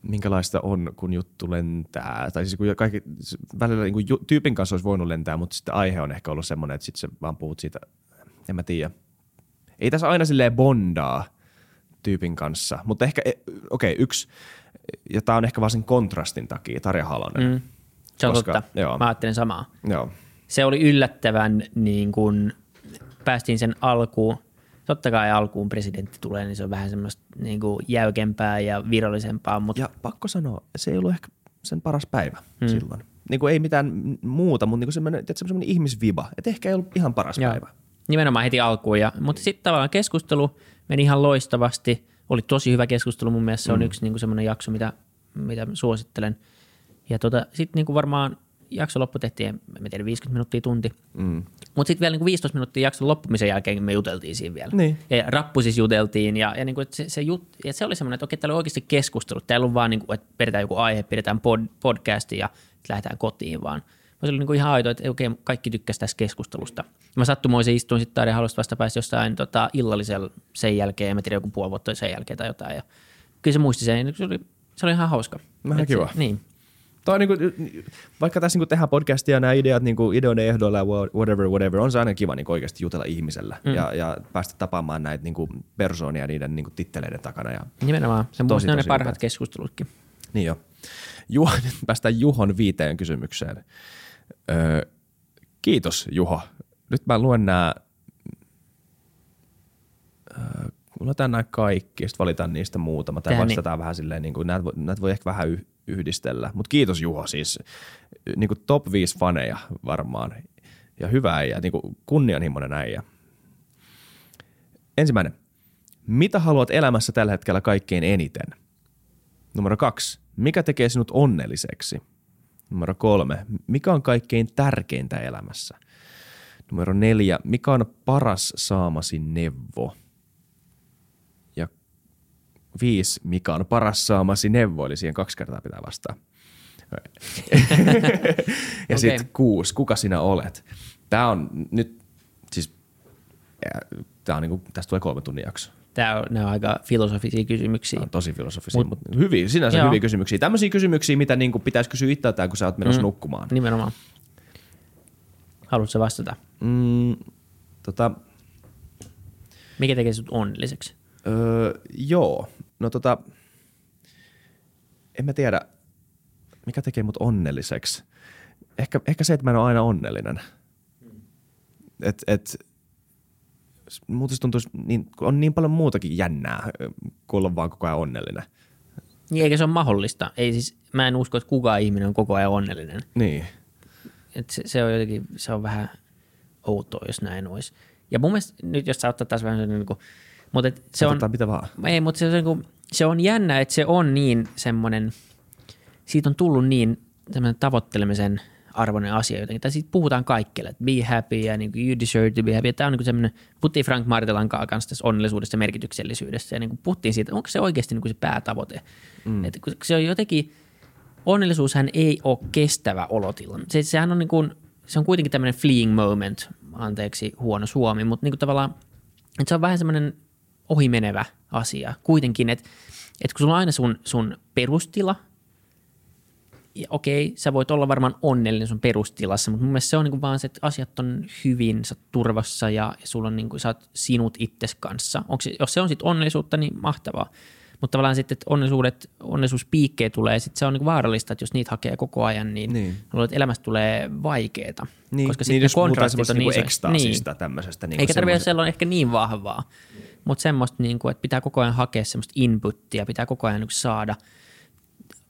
minkälaista on, kun juttu lentää. Tai siis kun kaikki, välillä niin kuin tyypin kanssa olisi voinut lentää, mutta sitten aihe on ehkä ollut semmoinen, että sitten vaan puhut siitä, en mä tiedä. Ei tässä aina silleen bondaa tyypin kanssa, mutta ehkä, e, okei, okay, yksi, ja tämä on ehkä vaan sen kontrastin takia, Tarja Halonen. Mm. Se on Koska- totta. joo. Mä ajattelen samaa. Joo. Se oli yllättävän, niin kun päästiin sen alkuun. Totta kai alkuun presidentti tulee, niin se on vähän semmoista niin kuin jäykempää ja virallisempaa, mutta Ja pakko sanoa, se ei ollut ehkä sen paras päivä hmm. silloin. Niin kuin ei mitään muuta, mutta niin semmoinen, semmoinen ihmisviba. Että ehkä ei ollut ihan paras Joo. päivä. Nimenomaan heti alkuun. Ja, mutta sitten tavallaan keskustelu meni ihan loistavasti. Oli tosi hyvä keskustelu. Mun mielestä se on mm. yksi niin kuin semmoinen jakso, mitä, mitä suosittelen. Ja tota, sitten niin kuin varmaan jakso loppu tehtiin, en mä tiedä, 50 minuuttia tunti. Mm. Mutta sitten vielä niin kuin 15 minuuttia jakson loppumisen jälkeen me juteltiin siinä vielä. Niin. Ja rappusis juteltiin ja, ja, niin kuin, se, se, jut, ja se oli semmoinen, että okei, täällä oli oikeasti keskustelu. Täällä on vaan, niin kuin, että pidetään joku aihe, pidetään pod, podcasti ja lähdetään kotiin vaan. Se oli niin kuin ihan aito, että okei, kaikki tykkäsivät tästä keskustelusta. Mä sattumoisin istuin sitten Taiden halusta vastapäässä jossain tota, illallisella sen jälkeen, en mä tiedä, joku puoli vuotta sen jälkeen tai jotain. Ja kyllä se muisti sen, se oli, se oli ihan hauska. Vähän Et se- kiva. Niin. Toi on niin kuin, vaikka tässä niin kuin tehdään podcastia ja nämä ideat niin kuin ideoiden ehdoilla ja whatever, whatever, on se aina kiva niin oikeasti jutella ihmisellä mm. ja, ja päästä tapaamaan näitä niin kuin persoonia niiden niin kuin titteleiden takana. Ja, Nimenomaan. Se Tosi, ne on ne parhaat hyvä. keskustelutkin. niin jo. Juho, nyt päästään Juhon viiteen kysymykseen. Öö, kiitos Juho. Nyt mä luen nämä, öö, luetaan nämä kaikki, sitten valitaan niistä muutama. Tai vastataan vähän silleen, niin kuin, näitä, voi, näitä voi ehkä vähän yh- yhdistellä. Mutta kiitos Juho siis. Niin kuin top 5 faneja varmaan. Ja hyvä äijä, niin kuin kunnianhimoinen äijä. Ensimmäinen. Mitä haluat elämässä tällä hetkellä kaikkein eniten? Numero kaksi. Mikä tekee sinut onnelliseksi? Numero kolme. Mikä on kaikkein tärkeintä elämässä? Numero neljä. Mikä on paras saamasi neuvo? Ja viisi. Mikä on paras saamasi neuvo? Eli siihen kaksi kertaa pitää vastaa. ja sitten Okei. kuusi. Kuka sinä olet? Tämä on nyt, siis, tämä on niinku, tästä tulee kolme tunnin jakso. Tämä on, nämä on aika filosofisia kysymyksiä. Tämä on tosi filosofisia, mutta hyviä, sinänsä Joo. hyviä kysymyksiä. Tämmöisiä kysymyksiä, mitä niinku pitäisi kysyä itseltään, kun sä oot menossa mm. nukkumaan. Nimenomaan. Haluatko vastata? Mm, tota, Mikä tekee sinut onnelliseksi? Öö, joo, no tota, en mä tiedä, mikä tekee mut onnelliseksi. Ehkä, ehkä se, että mä en ole aina onnellinen. Et, et, muuten se tuntuisi, niin, kun on niin paljon muutakin jännää, kuin olla vaan koko ajan onnellinen. Niin eikä se ole mahdollista. Ei siis, mä en usko, että kukaan ihminen on koko ajan onnellinen. Niin. Et se, se, on jotenkin, se on vähän outoa, jos näin olisi. Ja mun mielestä nyt, jos sä ottaa taas vähän niin kuin, mutta et se on, Otetaan mitä vaan. ei, mutta se on, niin kuin, se on jännä, että se on niin semmoinen, siitä on tullut niin semmoinen tavoittelemisen arvoinen asia jotenkin. Tai siitä puhutaan kaikille, että be happy ja niin kuin you deserve to be happy. Ja tämä on niin semmoinen, puhuttiin Frank Martelan kanssa tässä onnellisuudesta ja merkityksellisyydestä ja niin kuin puhuttiin siitä, onko se oikeasti niin kuin se päätavoite. Mm. Että kun se on jotenkin, onnellisuushan ei ole kestävä olotila. Se, sehän on niin kuin, se on kuitenkin tämmöinen fleeing moment, anteeksi huono suomi, mutta niin kuin tavallaan, että se on vähän semmoinen ohimenevä asia. Kuitenkin, että, että kun sulla on aina sun, sun perustila – ja okei, sä voit olla varmaan onnellinen sun perustilassa, mutta mun mielestä se on niinku vaan se, että asiat on hyvin, sä oot turvassa ja, ja sulla on niinku, sä oot sinut itses kanssa. Onko se, jos se on sitten onnellisuutta, niin mahtavaa. Mutta tavallaan sitten, että onnellisuudet, onnellisuuspiikkejä tulee, sitten se on niinku vaarallista, että jos niitä hakee koko ajan, niin, niin. luulen, että elämästä tulee vaikeeta. Niin, koska niin jos puhutaan semmoista on niinku niin, ekstaasista niin. tämmöisestä. Niinku Eikä tarvitse olla ehkä niin vahvaa, mutta semmoista, niin kuin, että pitää koko ajan hakea semmoista inputtia, pitää koko ajan niin kuin saada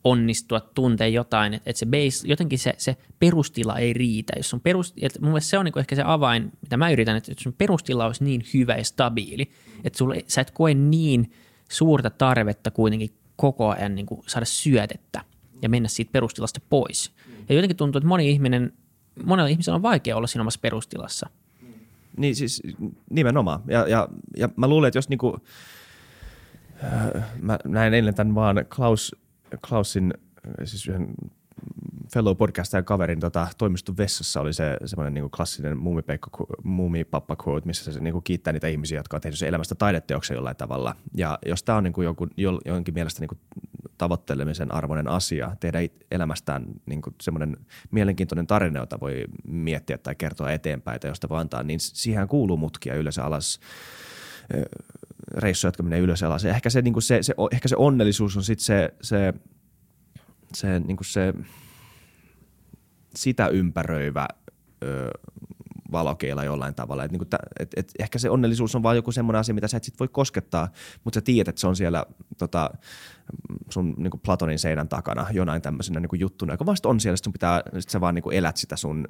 onnistua, tuntea jotain, että, se base, jotenkin se, se perustila ei riitä. Jos on perust, että mun mielestä se on niin ehkä se avain, mitä mä yritän, että sun perustila olisi niin hyvä ja stabiili, että sulla, ei- sä et koe niin suurta tarvetta kuitenkin koko ajan niin kuin saada syötettä ja mennä siitä perustilasta pois. Ja jotenkin tuntuu, että moni ihminen, monella ihmisellä on vaikea olla siinä omassa perustilassa. Niin siis nimenomaan. Ja, ja, ja mä luulen, että jos niinku, äh, mä näin eilen tämän vaan Klaus, Klausin, äh, siis yhden fellow podcastajan kaverin tota, toimiston vessassa oli se semmoinen niinku klassinen muumipappa quote, missä se niinku kiittää niitä ihmisiä, jotka on tehnyt sen elämästä taideteoksen jollain tavalla. Ja jos tämä on niinku joku, jo, jonkin mielestä niinku tavoittelemisen arvoinen asia, tehdä elämästään niinku semmoinen mielenkiintoinen tarina, jota voi miettiä tai kertoa eteenpäin tai josta voi antaa, niin siihen kuuluu mutkia ylös alas reissuja, jotka menee ylös alas. Ehkä se, niinku se, se, ehkä se onnellisuus on sitten se, se, se, niinku se sitä ympäröivä ö, valokeila jollain tavalla. Et, niinku tä, et, et ehkä se onnellisuus on vaan joku semmoinen asia, mitä sä et sit voi koskettaa, mutta sä tiedät, että se on siellä tota, sun niinku Platonin seinän takana jonain tämmöisenä niinku juttuna, joka vasta on siellä, sit sun pitää, sit sä vaan niinku elät sitä sun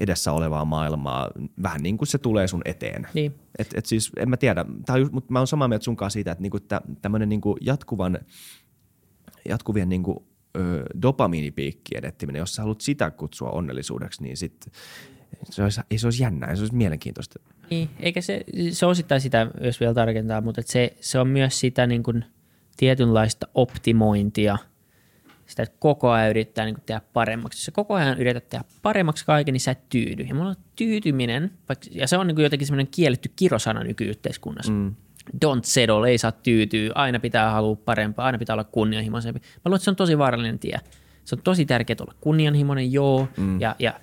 edessä olevaa maailmaa vähän niin kuin se tulee sun eteen. Niin. Et, et siis en mä tiedä, tää on just, mutta mä oon samaa mieltä sunkaan siitä, että niinku, tä, tämmöinen niinku jatkuvan, jatkuvien niinku, ö, dopamiinipiikkien etsiminen, jos sä haluat sitä kutsua onnellisuudeksi, niin sit se olisi, ei se olisi jännää, se olisi mielenkiintoista. Niin, eikä se, se on osittain sitä, jos vielä tarkentaa, mutta se, se on myös sitä niin kuin tietynlaista optimointia, sitä, että koko ajan yrittää niin tehdä paremmaksi. Jos sä koko ajan yrität tehdä paremmaksi kaiken, niin sä et tyydy. Ja mulla on tyytyminen, vaikka, ja se on niin jotenkin semmoinen kielletty kirosana nykyyhteiskunnassa. Mm. Don't settle, ei saa tyytyä, aina pitää halua parempaa, aina pitää olla kunnianhimoisempi. Mä luulen, että se on tosi vaarallinen tie. Se on tosi tärkeää olla kunnianhimoinen, joo, mm. ja, ja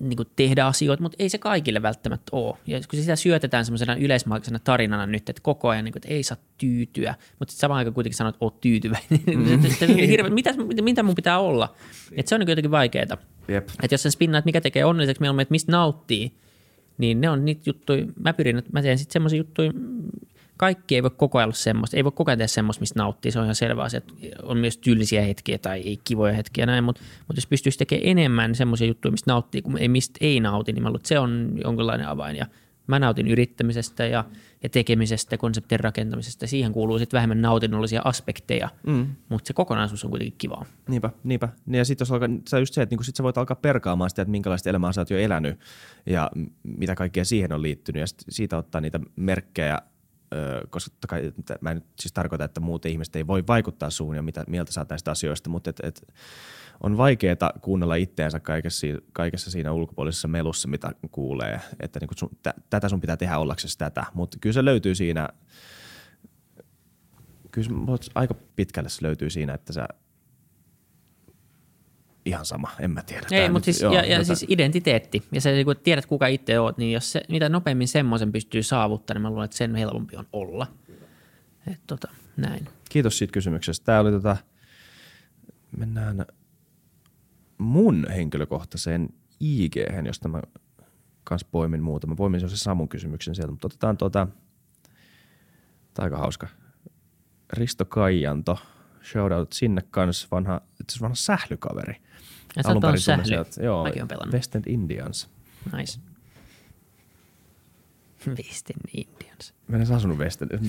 niin kuin tehdä asioita, mutta ei se kaikille välttämättä ole. Ja kun sitä syötetään semmoisena yleismaailmaisena tarinana nyt, että koko ajan, niin kuin, että ei saa tyytyä, mutta sitten samaan aikaan kuitenkin sanoo, että oot tyytyväinen. Mm. se, on hirveä, mitä, mitä mun pitää olla? Et se on niin jotenkin vaikeaa. Jep. Että jos sä spinnaat, mikä tekee onnelliseksi mieluummin, että mistä nauttii, niin ne on niitä juttuja, mä pyrin, että mä teen sitten semmoisia juttuja, kaikki ei voi koko ajan olla semmoista, ei voi koko ajan tehdä semmoista, mistä nauttii, se on ihan selvä asia, että on myös tyylisiä hetkiä tai ei kivoja hetkiä näin, mutta, mutta jos pystyisi tekemään enemmän semmoisia juttuja, mistä nauttii, kuin ei mistä ei nauti, niin mä luulen, että se on jonkinlainen avain ja mä nautin yrittämisestä ja, ja tekemisestä, konseptin rakentamisesta, siihen kuuluu sitten vähemmän nautinnollisia aspekteja, mm. mutta se kokonaisuus on kuitenkin kivaa. Niinpä, niinpä. Niin Ja sitten jos alkaa, se on just se, että niinku sit sä voit alkaa perkaamaan sitä, että minkälaista elämää sä oot jo elänyt ja mitä kaikkea siihen on liittynyt ja sit siitä ottaa niitä merkkejä, koska totta kai, mä en nyt siis tarkoita, että muut ihmiset ei voi vaikuttaa suun ja mitä mieltä oot näistä asioista, mutta et, et on vaikeaa kuunnella itteensä kaikessa, kaikessa siinä ulkopuolisessa melussa, mitä kuulee, että niinku sun, tä, tätä sun pitää tehdä ollaksesi tätä, mutta kyllä se löytyy siinä, kyllä se, aika pitkälle se löytyy siinä, että sä ihan sama, en mä tiedä. Ei, mutta siis, joo, ja, ja jota- siis identiteetti. Ja se, kun tiedät, kuka itse oot, niin jos se, mitä nopeammin semmoisen pystyy saavuttamaan, niin mä luulen, että sen helpompi on olla. Et tota, näin. Kiitos siitä kysymyksestä. Tämä oli tota, mennään mun henkilökohtaiseen ig josta mä kans poimin muuta. Mä poimin se Samun kysymyksen sieltä, mutta otetaan tuota, tää on aika hauska. Risto Kaijanto, shoutout sinne kans, vanha, itse vanha sählykaveri. Ja sä oot sähly. sieltä, Joo, Mäkin oon pelannut. West End Indians. Nice. West End Indians. Mä en edes asunut West End,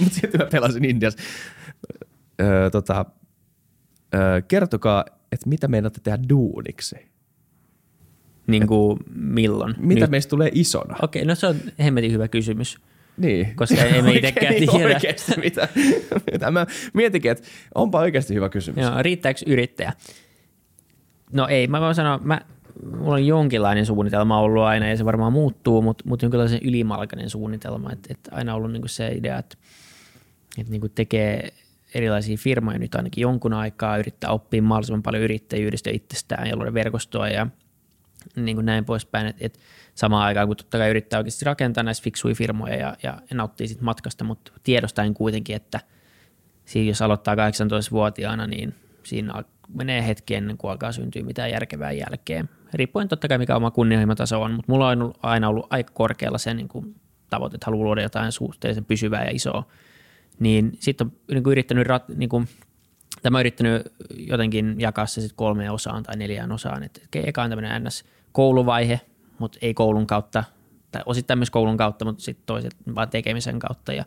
mutta sitten mä pelasin Indians. Öö, tota, öö, kertokaa, että mitä meinaatte tehdä duuniksi? Niin kuin milloin? Mitä Nyt? meistä tulee isona? Okei, no se on hemmetin hyvä kysymys. Niin. Koska ei me Oikein, tiedä. Oikeasti mitä, mitä. Mä mietinkin, että onpa oikeasti hyvä kysymys. Joo, riittääkö yrittäjä? No ei, mä voin sanoa, mä, mulla on jonkinlainen suunnitelma ollut aina ja se varmaan muuttuu, mutta, mutta jonkinlainen ylimalkainen suunnitelma, että, että aina ollut niin se idea, että, että niin tekee erilaisia firmoja nyt ainakin jonkun aikaa, yrittää oppia mahdollisimman paljon yrittäjyydestä itsestään ja luoda verkostoa ja niin kuin näin poispäin, että, että samaan aikaan kun totta kai yrittää oikeasti rakentaa näissä fiksuja firmoja ja, ja nauttii siitä matkasta, mutta tiedostaen kuitenkin, että siinä jos aloittaa 18-vuotiaana, niin siinä menee hetki ennen kuin alkaa syntyä mitään järkevää jälkeen. Riippuen totta kai mikä oma kunnianhimotaso on, mutta mulla on aina ollut aika korkealla se niin kuin tavoite, että haluaa luoda jotain suhteellisen pysyvää ja isoa. Niin sitten on niin kuin yrittänyt, rat, niin kuin, tai mä oon yrittänyt jotenkin jakaa se sitten kolmeen osaan tai neljään osaan. Et eka on tämmöinen NS-kouluvaihe, mutta ei koulun kautta, tai osittain myös koulun kautta, mutta sitten toiset vaan tekemisen kautta. Ja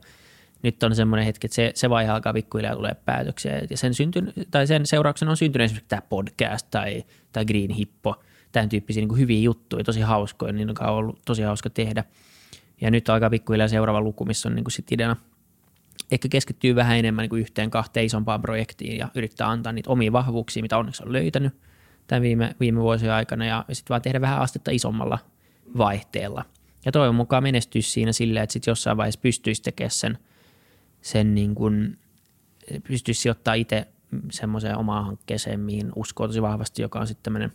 nyt on semmoinen hetki, että se, se vaihe alkaa pikkuhiljaa tulee päätöksiä. Ja sen, syntyn, tai sen seurauksena on syntynyt esimerkiksi tämä podcast tai, tai Green Hippo, tämän tyyppisiä niin hyviä juttuja, tosi hauskoja, niin on ollut tosi hauska tehdä. Ja nyt alkaa pikkuhiljaa seuraava luku, missä on niin kuin sit ideana ehkä keskittyy vähän enemmän niin kuin yhteen kahteen isompaan projektiin ja yrittää antaa niitä omia vahvuuksia, mitä onneksi on löytänyt tämän viime, viime vuosien aikana ja sitten vaan tehdä vähän astetta isommalla vaihteella. Ja toivon mukaan menestyisi siinä silleen, että sitten jossain vaiheessa pystyisi tekemään sen, sen niin kuin, pystyisi sijoittaa itse semmoiseen omaan hankkeeseen, mihin uskoo tosi vahvasti, joka on sitten tämmöinen,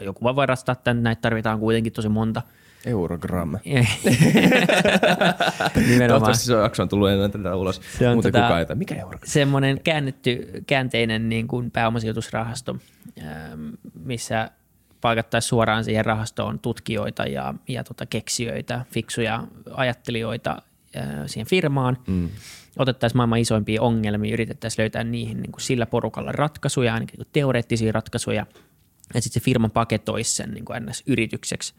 joku voi rastaa tämän, näitä tarvitaan kuitenkin tosi monta. Eurogram. Nimenomaan. Toivottavasti se jakso on tullut ennen tätä ulos. Se on Muuten tota- kukaan ei, mikä Eurogram? semmoinen käännetty, käänteinen niin kuin pääomasijoitusrahasto, ähm, missä palkattaisiin suoraan siihen rahastoon tutkijoita ja, ja tota keksijöitä, fiksuja ajattelijoita äh, siihen firmaan. Mm. Otettaisiin maailman isoimpia ongelmia, yritettäisiin löytää niihin niin kuin sillä porukalla ratkaisuja, ainakin niin teoreettisia ratkaisuja, ja sitten se firma paketoisi sen niin kuin NS-yritykseksi.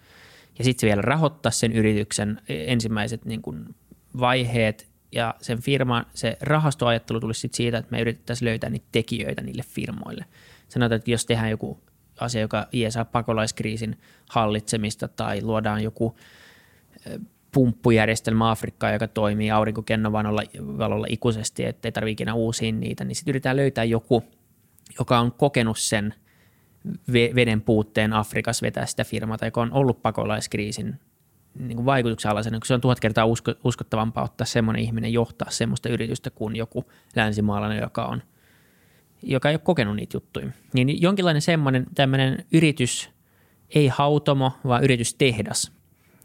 Ja sitten se vielä rahoittaa sen yrityksen ensimmäiset niin kuin vaiheet ja sen firman, se rahastoajattelu tulisi sit siitä, että me yritettäisiin löytää niitä tekijöitä niille firmoille. Sanotaan, että jos tehdään joku asia, joka jeesaa pakolaiskriisin hallitsemista tai luodaan joku pumppujärjestelmä Afrikkaan, joka toimii aurinkokennovalolla ikuisesti, ettei tarvitse ikinä uusia niitä, niin sitten yritetään löytää joku, joka on kokenut sen veden puutteen Afrikassa vetää sitä firmaa, tai joka on ollut pakolaiskriisin niin kuin vaikutuksen alaisena, kun se on tuhat kertaa usko, uskottavampaa ottaa semmoinen ihminen johtaa semmoista yritystä kuin joku länsimaalainen, joka on joka ei ole kokenut niitä juttuja. Niin jonkinlainen semmoinen tämmöinen yritys, ei hautomo, vaan yritystehdas,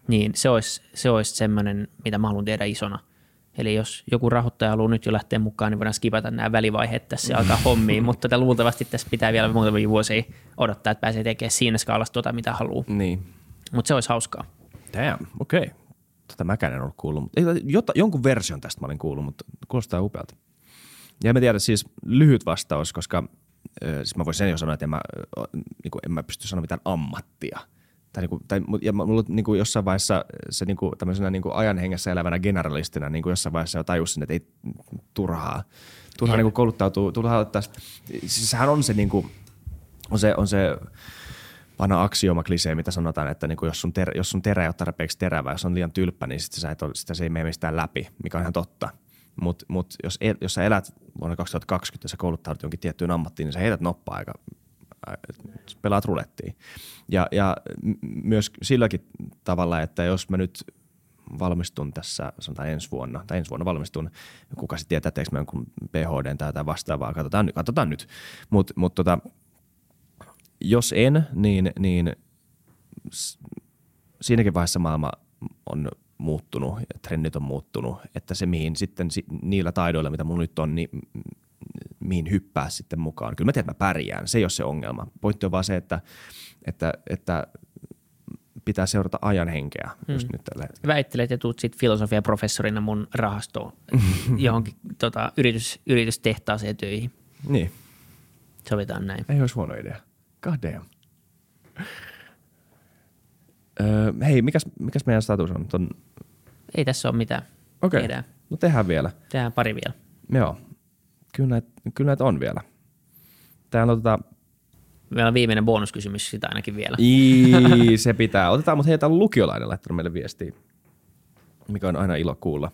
niin se olisi, se olisi semmoinen, mitä mä haluan tehdä isona. Eli jos joku rahoittaja haluaa nyt jo lähteä mukaan, niin voidaan skipata nämä välivaiheet tässä ja alkaa hommiin, mutta tätä luultavasti tässä pitää vielä muutamia vuosia odottaa, että pääsee tekemään siinä skaalassa tuota, mitä haluaa. Niin. Mutta se olisi hauskaa. Damn, okei. Okay. Tätä mäkään en ollut kuullut. Mutta, ei, jota, jonkun version tästä mä olin kuullut, mutta kuulostaa upealta. Ja mä tiedä, siis lyhyt vastaus, koska äh, siis mä voisin sen jo sanoa, että en mä, äh, niin kuin, en mä pysty sanoa mitään ammattia. Tai, niin kuin, tai ja mulla niin kuin jossain vaiheessa se niin kuin, tämmöisenä niin kuin ajan hengessä elävänä generalistina niin kuin jossain vaiheessa jo tajusin, että ei turhaa. Turhaa niin kuin kouluttautuu. Turhaa tästä. Siis sehän on se, niin kuin, on se, on se vanha aksioma klisee, mitä sanotaan, että niin kuin jos, sun ter, jos sun terä ei ole tarpeeksi terävä, jos on liian tylppä, niin sit sä et ole, sitä se ei mene mistään läpi, mikä on ihan totta. Mutta mut jos, el, jos sä elät vuonna 2020 ja sä kouluttaudut jonkin tiettyyn ammattiin, niin sä heität noppaa aika, pelaat rulettiin. Ja, ja myös silläkin tavalla, että jos mä nyt valmistun tässä, sanotaan ensi vuonna, tai ensi vuonna valmistun, kuka sitten tietää, teekö mä jonkun PhD tai jotain vastaavaa, katsotaan, katsotaan nyt. Mutta mut tota, jos en, niin, niin siinäkin vaiheessa maailma on muuttunut ja trendit on muuttunut, että se mihin sitten niillä taidoilla, mitä mulla nyt on, niin mihin hyppää sitten mukaan. Kyllä mä tiedän, että mä pärjään, se ei ole se ongelma. Pointti on vaan se, että, että, että pitää seurata ajan henkeä mm. just nyt tällä hetkellä. Väittelet ja tuut sitten filosofiaprofessorina mun rahastoon johonkin tota, yritys, yritystehtaaseen töihin. Niin, Sovitaan näin. ei olisi huono idea. God damn. Öö, hei, mikäs, mikäs meidän status on? Ton... Ei tässä ole mitään. Okei, Tehdään, no tehdään vielä. tehdään pari vielä. Joo, kyllä näitä, kyllä näitä on vielä. Täällä on tota, Meillä on viimeinen bonuskysymys sitä ainakin vielä. Ii, se pitää. Otetaan, mutta hei, täällä on lukiolainen laittanut meille viestiä, mikä on aina ilo kuulla.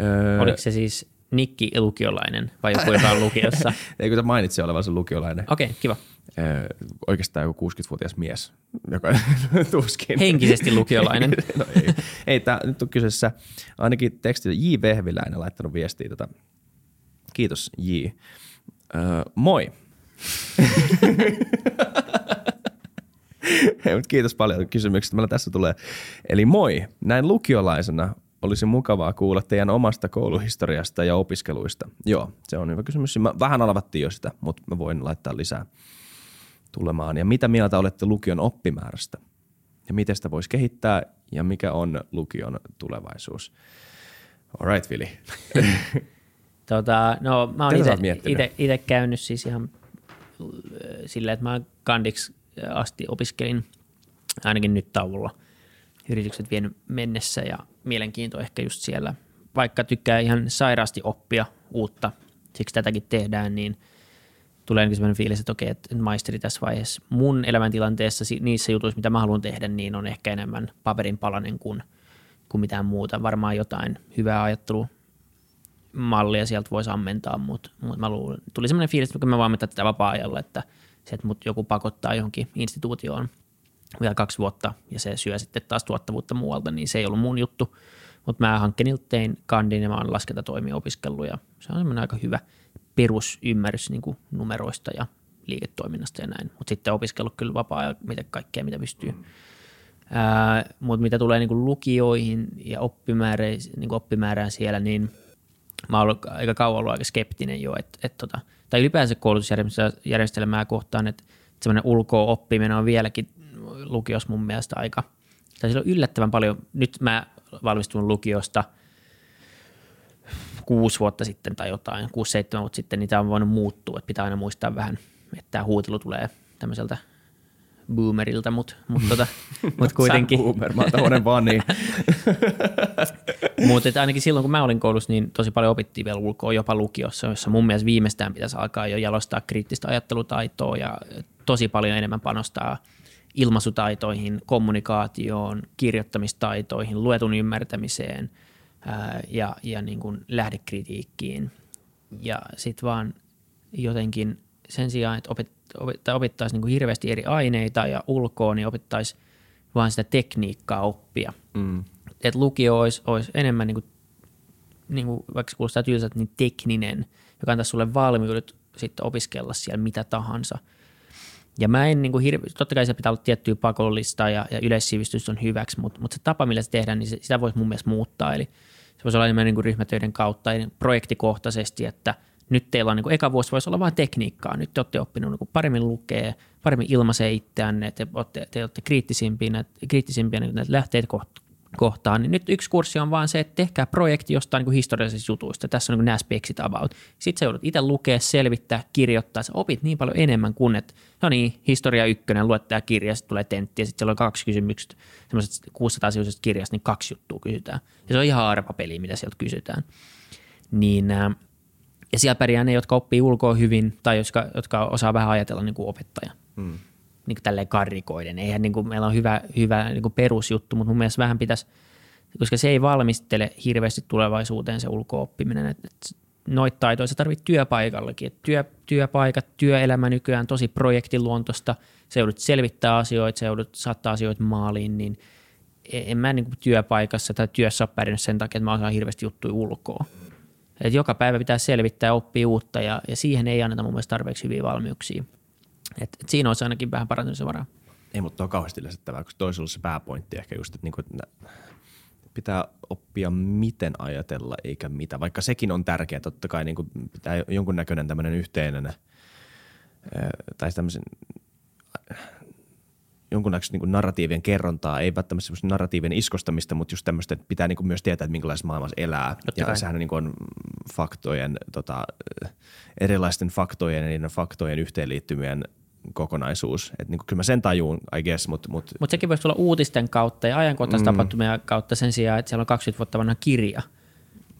Öö, Oliko se siis Nikki lukiolainen vai joku, joka on lukiossa? Ei kun mainitsi olevansa lukiolainen. Okei, okay, kiva. Öö, oikeastaan joku 60-vuotias mies, joka tuskin. Henkisesti lukiolainen. no ei, ei tää, nyt on kyseessä ainakin teksti J. Vehviläinen laittanut viestiä. Tota. Kiitos J. Öö, moi. Hei, mutta kiitos paljon kysymyksistä. Meillä tässä tulee. Eli moi, näin lukiolaisena olisi mukavaa kuulla teidän omasta kouluhistoriasta ja opiskeluista. Joo, se on hyvä kysymys. Mä vähän alavattiin jo sitä, mutta mä voin laittaa lisää tulemaan. Ja mitä mieltä olette lukion oppimäärästä? Ja miten sitä voisi kehittää ja mikä on lukion tulevaisuus? All right, Vili. Tota, no, mä oon ite käynyt siis ihan äh, silleen, että mä kandiksi asti opiskelin ainakin nyt tauolla yritykset vienyt mennessä ja mielenkiinto ehkä just siellä. Vaikka tykkää ihan sairaasti oppia uutta, siksi tätäkin tehdään, niin tulee ainakin sellainen fiilis, että okei, että maisteri tässä vaiheessa mun elämäntilanteessa niissä jutuissa, mitä mä haluan tehdä, niin on ehkä enemmän paperin palanen kuin, kuin mitään muuta. Varmaan jotain hyvää ajattelua mallia sieltä voisi ammentaa, mutta mut mä luulen, tuli semmoinen fiilis, että kun mä vaan tätä vapaa-ajalla, että se, että mut joku pakottaa johonkin instituutioon vielä kaksi vuotta ja se syö sitten taas tuottavuutta muualta, niin se ei ollut mun juttu. Mutta mä hankkenilta tein kandin ja mä oon laskentatoimia opiskellut ja se on semmoinen aika hyvä perusymmärrys niin kuin numeroista ja liiketoiminnasta ja näin. Mutta sitten opiskellut kyllä vapaa-ajalla mitä kaikkea, mitä pystyy. Mutta mitä tulee niin kuin lukioihin ja oppimäärään, niin kuin oppimäärään siellä, niin mä ollut aika kauan ollut aika skeptinen jo, että, että tota, tai ylipäänsä koulutusjärjestelmää kohtaan, että semmoinen ulko-oppiminen on vieläkin lukiossa mun mielestä aika, tai sillä on yllättävän paljon, nyt mä valmistun lukiosta kuusi vuotta sitten tai jotain, kuusi, seitsemän vuotta sitten, niin tämä on voinut muuttua, että pitää aina muistaa vähän, että tämä huutelu tulee tämmöiseltä boomerilta, mutta mut tota, mut kuitenkin. Sä boomer, mä oon vaan niin. Mutta ainakin silloin, kun mä olin koulussa, niin tosi paljon opittiin vielä ulkoa, jopa lukiossa, jossa mun mielestä viimeistään pitäisi alkaa jo jalostaa kriittistä ajattelutaitoa ja tosi paljon enemmän panostaa ilmaisutaitoihin, kommunikaatioon, kirjoittamistaitoihin, luetun ymmärtämiseen ää, ja, ja niin kuin lähdekritiikkiin. Ja sitten vaan jotenkin sen sijaan, että opet, opet, opittaisiin niin kuin hirveästi eri aineita ja ulkoa, niin opittaisiin vaan sitä tekniikkaa oppia. Mm. Että lukio olisi, olisi enemmän, niin kuin, niin kuin, vaikka kuulostaa tylsältä, niin tekninen, joka antaisi sulle valmiudet sitten opiskella siellä mitä tahansa. Ja mä en niin kuin hirve, totta kai se pitää olla tiettyä pakollista ja, ja yleissivistys on hyväksi, mutta, mutta se tapa, millä se tehdään, niin se, sitä voisi mun mielestä muuttaa. Eli se voisi olla enemmän niin kuin ryhmätöiden kautta, projektikohtaisesti, että nyt teillä on niin kuin, eka vuosi voisi olla vain tekniikkaa. Nyt te olette oppinut niin kuin paremmin lukea, paremmin ilmaisee itseänne, te olette, te olette kriittisimpiä, näitä, kriittisimpiä niin näitä lähteitä kohtaan, niin nyt yksi kurssi on vaan se, että tehkää projekti jostain niin historiallisista jutuista. Tässä on niin nämä speksit about. Sitten sä joudut itse lukea, selvittää, kirjoittaa. Sä opit niin paljon enemmän kuin, että no niin, historia ykkönen, luet tämä kirja, sitten tulee tentti ja sitten siellä on kaksi kysymystä, semmoiset 600 sivuisesta kirjasta, niin kaksi juttua kysytään. Ja se on ihan arvapeli, mitä sieltä kysytään. Niin, ja siellä pärjää ne, jotka oppii ulkoa hyvin tai jotka, jotka osaa vähän ajatella niin kuin opettaja. Hmm niin kuin tälleen karrikoiden. Eihän niin kuin, meillä on hyvä, hyvä niin kuin perusjuttu, mutta mun mielestä vähän pitäisi, koska se ei valmistele hirveästi tulevaisuuteen se ulkooppiminen. Et, et noita taitoja sä tarvit työpaikallakin. Et työ, työpaikat, työelämä nykyään tosi projektiluontosta. Se joudut selvittää asioita, se joudut saattaa asioita maaliin, niin en mä niin kuin työpaikassa tai työssä ole pärjännyt sen takia, että mä osaan hirveästi juttuja ulkoa. Et joka päivä pitää selvittää ja oppia uutta ja, ja siihen ei anneta mun mielestä tarpeeksi hyviä valmiuksia. Et, et siinä olisi ainakin vähän parantumisen varaa. Ei, mutta on kauheasti lisättävää, koska toisella se pääpointti ehkä just, että, niinku, että pitää oppia miten ajatella eikä mitä, vaikka sekin on tärkeää. Totta kai niin pitää jonkunnäköinen tämmöinen yhteinen tai tämmöisen jonkunlaista niin narratiivien kerrontaa, ei välttämättä semmoista narratiivien iskostamista, mutta just tämmöistä, että pitää niin kuin myös tietää, että minkälaisessa maailmassa elää. Totta ja kai. sehän niin on faktojen, tota, erilaisten faktojen ja niiden faktojen yhteenliittymien kokonaisuus. Että niin kuin, kyllä mä sen tajuun, I guess, mutta mut, Mutta sekin voisi tulla uutisten kautta ja ajankohtaistapahtumien mm. kautta sen sijaan, että siellä on 20 vuotta vanha kirja,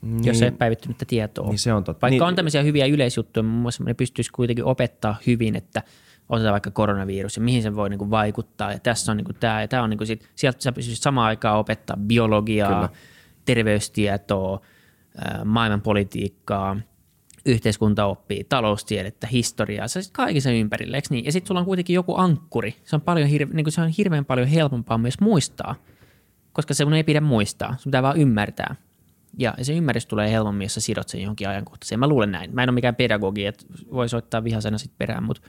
niin. jos ei ole päivittynyttä tietoa. Niin se on totta. Vaikka Niin- on tämmöisiä hyviä yleisjuttuja, muun muassa ne pystyisi kuitenkin opettaa hyvin, että otetaan vaikka koronavirus ja mihin se voi niinku vaikuttaa. Ja tässä on niinku tämä ja tämä on niinku sit, sieltä sä pystyisit samaan aikaan opettaa biologiaa, Kyllä. terveystietoa, maailmanpolitiikkaa, yhteiskuntaoppia, taloustiedettä, historiaa, se on sit kaiken sen ympärillä, eikö niin? Ja sitten sulla on kuitenkin joku ankkuri. Se on, paljon hirve, niin se on hirveän paljon helpompaa myös muistaa, koska se ei pidä muistaa. Sun pitää vaan ymmärtää. Ja se ymmärrys tulee helpommin, jos sä sidot sen johonkin ajankohtaiseen. Mä luulen näin. Mä en ole mikään pedagogi, että voi soittaa vihasena sit perään, mutta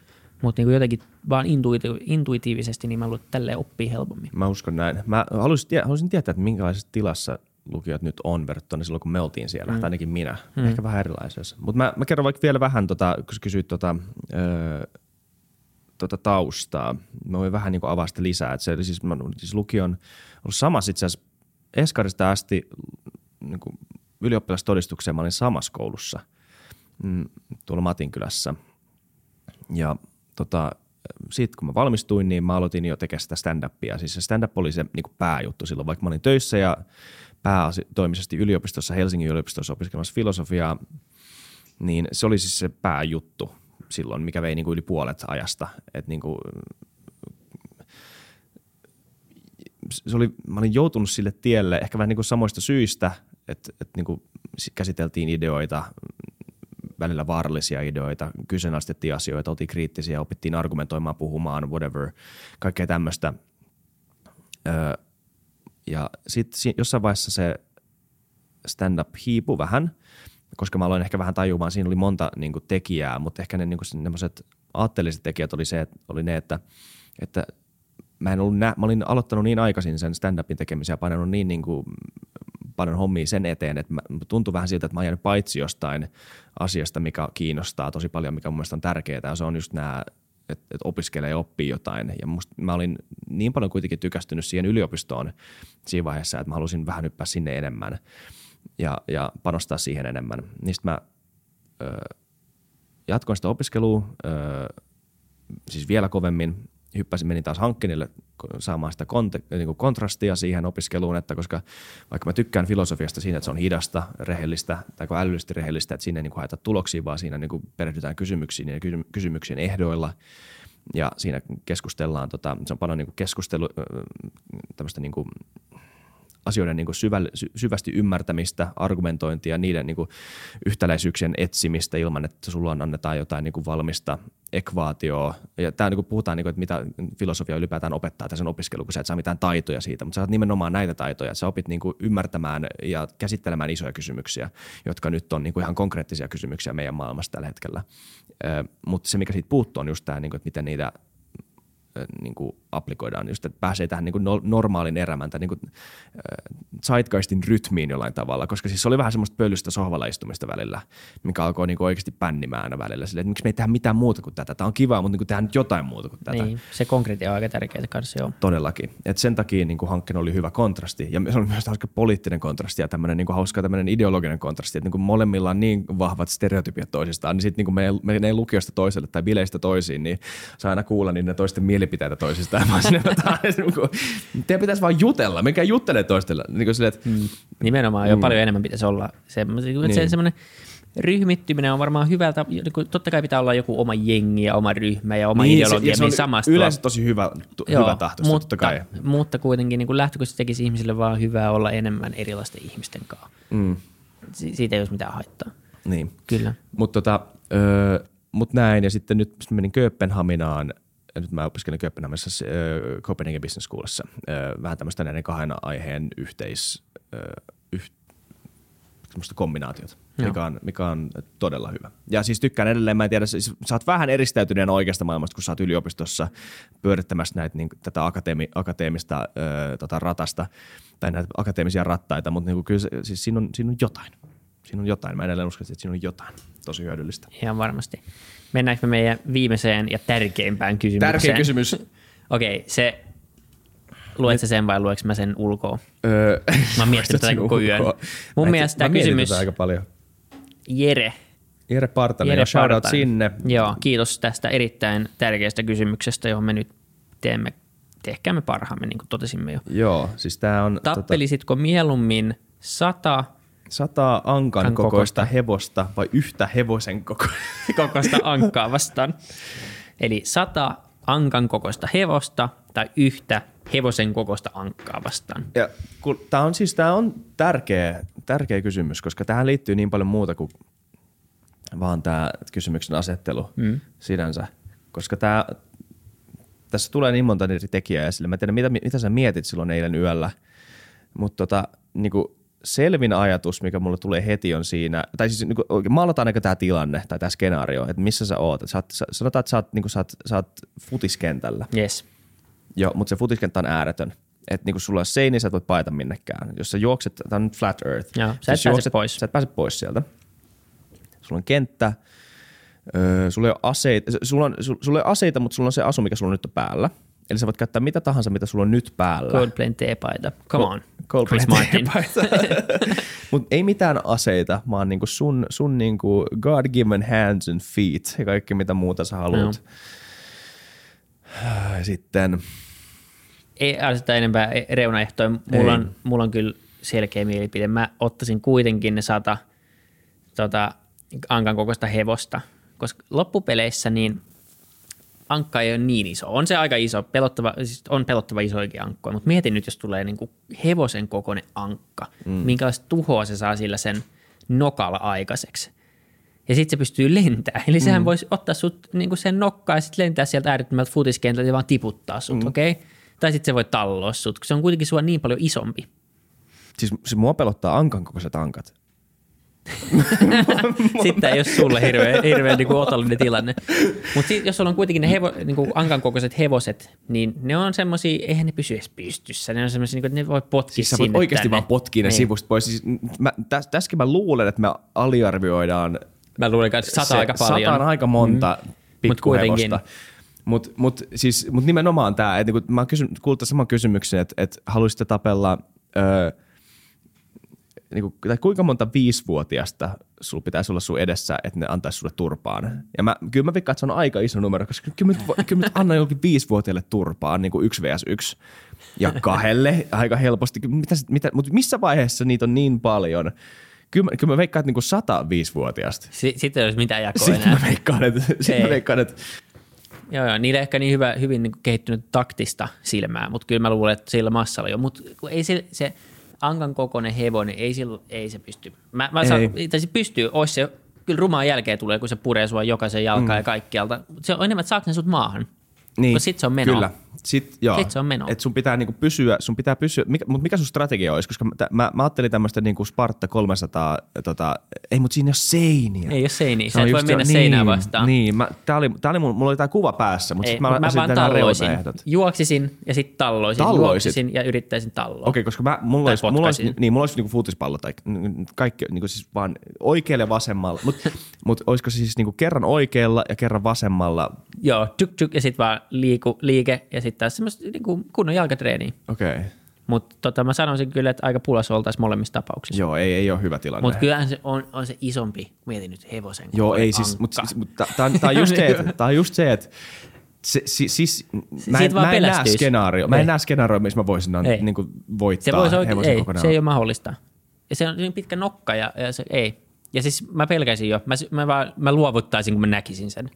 mutta niin jotenkin vaan intuiti- intuitiivisesti, niin mä luulen, että tälleen oppii helpommin. Mä uskon näin. Mä haluaisin, tie- haluaisin tietää, että minkälaisessa tilassa lukiot nyt on verrattuna silloin, kun me oltiin siellä, mm. tai ainakin minä. Mm. Ehkä vähän erilaisessa. Mutta mä, mä kerron vaikka vielä vähän, tota, kun kysyit tota, öö, tota taustaa. Mä voin vähän niin avaa sitä lisää. Et se, oli siis, mä, siis lukio on ollut samassa itse asiassa Eskarista asti niin kuin ylioppilastodistukseen. Mä olin samassa koulussa mm, tuolla Matinkylässä. Ja tota, sitten kun mä valmistuin, niin mä aloitin jo tekemään sitä stand-upia. Siis se stand-up oli se niin pääjuttu silloin, vaikka mä olin töissä ja päätoimisesti yliopistossa, Helsingin yliopistossa opiskelemassa filosofiaa, niin se oli siis se pääjuttu silloin, mikä vei niin kuin yli puolet ajasta. Et niin kuin, se oli, mä olin joutunut sille tielle ehkä vähän niin kuin samoista syistä, että, että niin kuin käsiteltiin ideoita, välillä vaarallisia ideoita, kyseenalaistettiin asioita, oltiin kriittisiä, opittiin argumentoimaan, puhumaan, whatever, kaikkea tämmöistä. Öö, ja sitten jossain vaiheessa se stand-up hiipui vähän, koska mä aloin ehkä vähän tajumaan, siinä oli monta niin kuin, tekijää, mutta ehkä ne niin semmoiset aatteelliset tekijät oli, se, että, oli ne, että, että mä, en ollut nä- mä olin aloittanut niin aikaisin sen stand-upin tekemisen ja painanut niin, niin kuin, paljon hommia sen eteen, että mä, tuntui vähän siltä, että mä oon jäänyt paitsi jostain asiasta, mikä kiinnostaa tosi paljon, mikä mun mielestä on tärkeää, ja se on just nämä että et opiskelee ja oppii jotain. Ja musta, mä olin niin paljon kuitenkin tykästynyt siihen yliopistoon siinä vaiheessa, että mä halusin vähän hyppää sinne enemmän ja, ja panostaa siihen enemmän. Niistä mä ö, jatkoin sitä opiskelua ö, siis vielä kovemmin. Hyppäsin, menin taas hankkeenille saamaan sitä konte- niin kuin kontrastia siihen opiskeluun, että koska vaikka mä tykkään filosofiasta siinä, että se on hidasta, rehellistä tai älyllisesti rehellistä, että siinä ei niin kuin haeta tuloksia, vaan siinä niin kuin perehdytään kysymyksiin ja kysy- kysymyksien ehdoilla. Ja siinä keskustellaan, tota, se on paljon niin kuin keskustelu, tämmöistä niin kuin asioiden niin kuin syvälle, sy, syvästi ymmärtämistä, argumentointia, niiden niin kuin yhtäläisyyksien etsimistä ilman, että sulla on annetaan jotain niin kuin valmista ekvaatioa. Ja tämä niin kuin puhutaan, niin kuin, että mitä filosofia ylipäätään opettaa tässä opiskelu, kun sä et saa mitään taitoja siitä, mutta sä saat nimenomaan näitä taitoja, että sä opit niin kuin ymmärtämään ja käsittelemään isoja kysymyksiä, jotka nyt on niin kuin ihan konkreettisia kysymyksiä meidän maailmassa tällä hetkellä. Mutta se, mikä siitä puuttuu, on just tämä, niin kuin, että miten niitä niin kuin applikoidaan, just, että pääsee tähän niin kuin normaalin elämään, tai niin kuin, zeitgeistin rytmiin jollain tavalla, koska siis se oli vähän semmoista pölystä sohvalla istumista välillä, mikä alkoi niin kuin oikeasti pännimään välillä, Silleen, että miksi me ei tehdä mitään muuta kuin tätä, tämä on kiva, mutta niin kuin tehdään nyt jotain muuta kuin tätä. Niin, se konkreettia on aika tärkeää kanssa, joo. Todellakin. Et sen takia niin hankkeen oli hyvä kontrasti, ja se oli myös hauska poliittinen kontrasti, ja tämmöinen niin hauska tämmöinen ideologinen kontrasti, että niin kuin molemmilla on niin vahvat stereotypiat toisistaan, niin sitten niin me menee lukiosta toiselle tai bileistä toisiin, niin saa aina kuulla niin ne toisten mielipiteitä toisistaan. Mä sinne, teidän pitäisi vaan jutella, mikä juttelee toistella. Niin kuin sille, että, mm. Nimenomaan jo mm. paljon enemmän pitäisi olla. Se, niin. se semmoinen ryhmittyminen on varmaan hyvältä. Totta kai pitää olla joku oma jengi ja oma ryhmä ja oma niin, ideologia. Se, se on yleensä tosi hyvä, tu, Joo, hyvä tahto, mutta, totta kai. Mutta kuitenkin niin lähtökohtaisesti tekisi ihmisille vaan hyvää olla enemmän erilaisten ihmisten kanssa. Mm. Si- siitä ei olisi mitään haittaa. Niin. Kyllä. Mutta tota, öö, mut näin, ja sitten nyt menin Kööpenhaminaan, nyt mä opiskelen Kööpenhaminassa äh, Copenhagen Business Schoolissa, äh, vähän tämmöistä näiden kahden aiheen yhteis, äh, yh, kombinaatiota, mikä on, mikä on todella hyvä. Ja siis tykkään edelleen, mä en tiedä, siis sä oot vähän eristäytyneen oikeasta maailmasta, kun sä oot yliopistossa pyörittämässä näitä, niin, tätä akateemi, akateemista äh, tota, ratasta, tai näitä akateemisia rattaita, mutta niin kyllä se, siis siinä on, siinä on jotain. Siinä on jotain. Mä edelleen uskon, että siinä on jotain tosi hyödyllistä. Ihan varmasti. Mennäänkö me meidän viimeiseen ja tärkeimpään kysymykseen? Tärkein kysymys. Okei, okay, se luet sä sen vai lueks mä sen ulkoa? Öö, Mä oon miettinyt tätä koko yön. Mun Mä mielestä mä tämä kysymys, aika paljon. Jere. Jere Partanen, Jere ja shoutout sinne. Joo, kiitos tästä erittäin tärkeästä kysymyksestä, johon me nyt teemme, tehkäämme parhaamme, niin kuin totesimme jo. Joo, siis tää on tota, Tappelisitko mieluummin sata sata ankan An kokoista kokoista. hevosta vai yhtä hevosen koko? kokoista ankkaa vastaan? Eli sata ankan kokoista hevosta tai yhtä hevosen kokoista ankkaa vastaan. Ja kun, tää on siis tää on tärkeä, tärkeä kysymys, koska tähän liittyy niin paljon muuta kuin vaan tämä kysymyksen asettelu mm. sinänsä. Koska tää, tässä tulee niin monta eri tekijää esille. Mä en tiedä, mitä, mitä sä mietit silloin eilen yöllä, mutta tota, niinku, selvin ajatus, mikä mulle tulee heti on siinä, tai siis niinku, oikein maalataan aika tämä tilanne tai tämä skenaario, että missä sä oot. Et Sä oot sä, sanotaan, että sä oot, niinku, sä oot, sä oot futiskentällä. Yes. Joo, mutta se futiskenttä on ääretön. Että niinku sulla on seini, sä et voi paeta minnekään. Jos sä juokset, tämä on nyt flat earth. Joo, sä et Jos pääse pois. Sä et pääse pois sieltä. Sulla on kenttä, öö, sulla ei ole aseita, sulla, on, su- sulla ei ole aseita, mutta sulla on se asu, mikä sulla on nyt päällä. Eli sä voit käyttää mitä tahansa, mitä sulla on nyt päällä. Coldplayn teepaita. Come on. Coldplay Chris Martin. Mutta ei mitään aseita, vaan niinku sun, sun niinku God given hands and feet ja kaikki mitä muuta sä haluat. Sitten Ei aseta enempää reunaehtoja. Mulla Ei. on, mulla on kyllä selkeä mielipide. Mä ottaisin kuitenkin ne sata tota, ankan kokoista hevosta, koska loppupeleissä niin ankka ei ole niin iso. On se aika iso, pelottava, siis on pelottava isoikin ankkoja, mutta mietin nyt, jos tulee niin kuin hevosen kokoinen ankka, mm. minkälaista tuhoa se saa sillä sen nokalla aikaiseksi. Ja sitten se pystyy lentämään. Eli sehän voisi ottaa sut niin sen nokkaan ja sitten lentää sieltä äärettömältä futiskentältä ja vaan tiputtaa sut, mm. okei? Okay? Tai sitten se voi talloa sut, kun se on kuitenkin sua niin paljon isompi. Siis, siis mua pelottaa ankan kokoiset ankat. Sitten ei ole sulle hirveän, hirveän niin otollinen tilanne. Mutta jos sulla on kuitenkin ne hevo, niin kuin ankan kokoiset hevoset, niin ne on semmoisia, eihän ne pysy edes pystyssä. Ne on semmoisia, niin että ne voi potkia Siis sinne oikeasti tänne. vaan potkia ne Niin. sivusta pois. Siis, mä, täs, tässäkin mä luulen, että me aliarvioidaan Mä luulen, että sata aika paljon. Sata on aika monta mm. Mut kuitenkin. pikkuhevosta. Mutta mut, siis, mut nimenomaan tämä, että niinku, mä oon kysy, kuullut tämän saman kysymyksen, että et haluaisitte tapella, öö, niinku, tai kuinka monta viisivuotiasta sulla pitäisi olla sun edessä, että ne antaisi sulle turpaan. Ja mä, kyllä mä veikkaan, että se on aika iso numero, koska kyllä mä, kyllä mä annan jokin viisivuotiaille turpaan niin kuin yksi vs yksi. Ja kahdelle aika helposti. Mitä, mitä, mutta missä vaiheessa niitä on niin paljon? Kyllä, mä- kyllä mä veikkaan, että niin kuin sata viisivuotiaasta. Si- Sitten ei olisi mitään jakoa Sitten enää. mä veikkaan, että, sit mä Ei. veikkaan, että Joo, joo, niillä ehkä niin hyvä, hyvin niin kehittynyt taktista silmää, mutta kyllä mä luulen, että sillä massalla jo. Mutta ei se, se ankan kokoinen hevonen, ei, sillä, ei se pysty. Mä, mä saan, tai se pystyy, olisi se, kyllä rumaan jälkeen tulee, kun se puree sua jokaisen jalkaan mm. ja kaikkialta. Se on enemmän, että saako ne sut maahan. Niin, Koska sit se on menoa. Kyllä. Sit, joo. Sit se on menoa. Et sun pitää niinku pysyä, sun pitää pysyä, mikä, mutta mikä sun strategia olisi? Koska mä, mä, mä ajattelin tämmöistä niinku Sparta 300, tota, ei mut siinä ei ole seiniä. Ei ole seiniä, Se sä et voi just se- mennä niin, seinään vastaan. Niin, mä, tää oli, tää oli mun, mulla oli tää kuva päässä, mutta Ei, sit mä, mut mä asetin vaan talloisin. Juoksisin ja sitten talloisin. Talloisit? Juoksisin ja yrittäisin talloa. Okei, koska mä, mulla, Tai olisi, mulla, olisi, potkaisin. niin, mulla olisi niinku futispallo tai kaikki niinku siis vaan oikealle ja vasemmalla. Mutta mut olisiko se siis niinku kerran oikealla ja kerran vasemmalla? Joo, tjuk, tjuk, ja sitten vaan liiku, liike ja sitten taas semmoista niin kunnon jalkatreeniä. Okei. Okay. Mutta tota, mä sanoisin kyllä, että aika pulassa oltaisiin molemmissa tapauksissa. Joo, ei, ei ole hyvä tilanne. Mutta kyllähän se on, on se isompi, mietin nyt hevosen Joo, ei siis, mutta mut, tämä on, tää on just se, että, just se, että se, si, siis, mä en, mä en näe skenaario, mä en näe skenaario, missä mä voisin Ei. niin kuin voittaa se voisi oikein, hevosen ei, kokonaan. se ei ole mahdollista. Ja se on niin pitkä nokka ja, ja se ei. Ja siis mä pelkäisin jo, mä, mä, vaan, mä luovuttaisin, kun mä näkisin sen.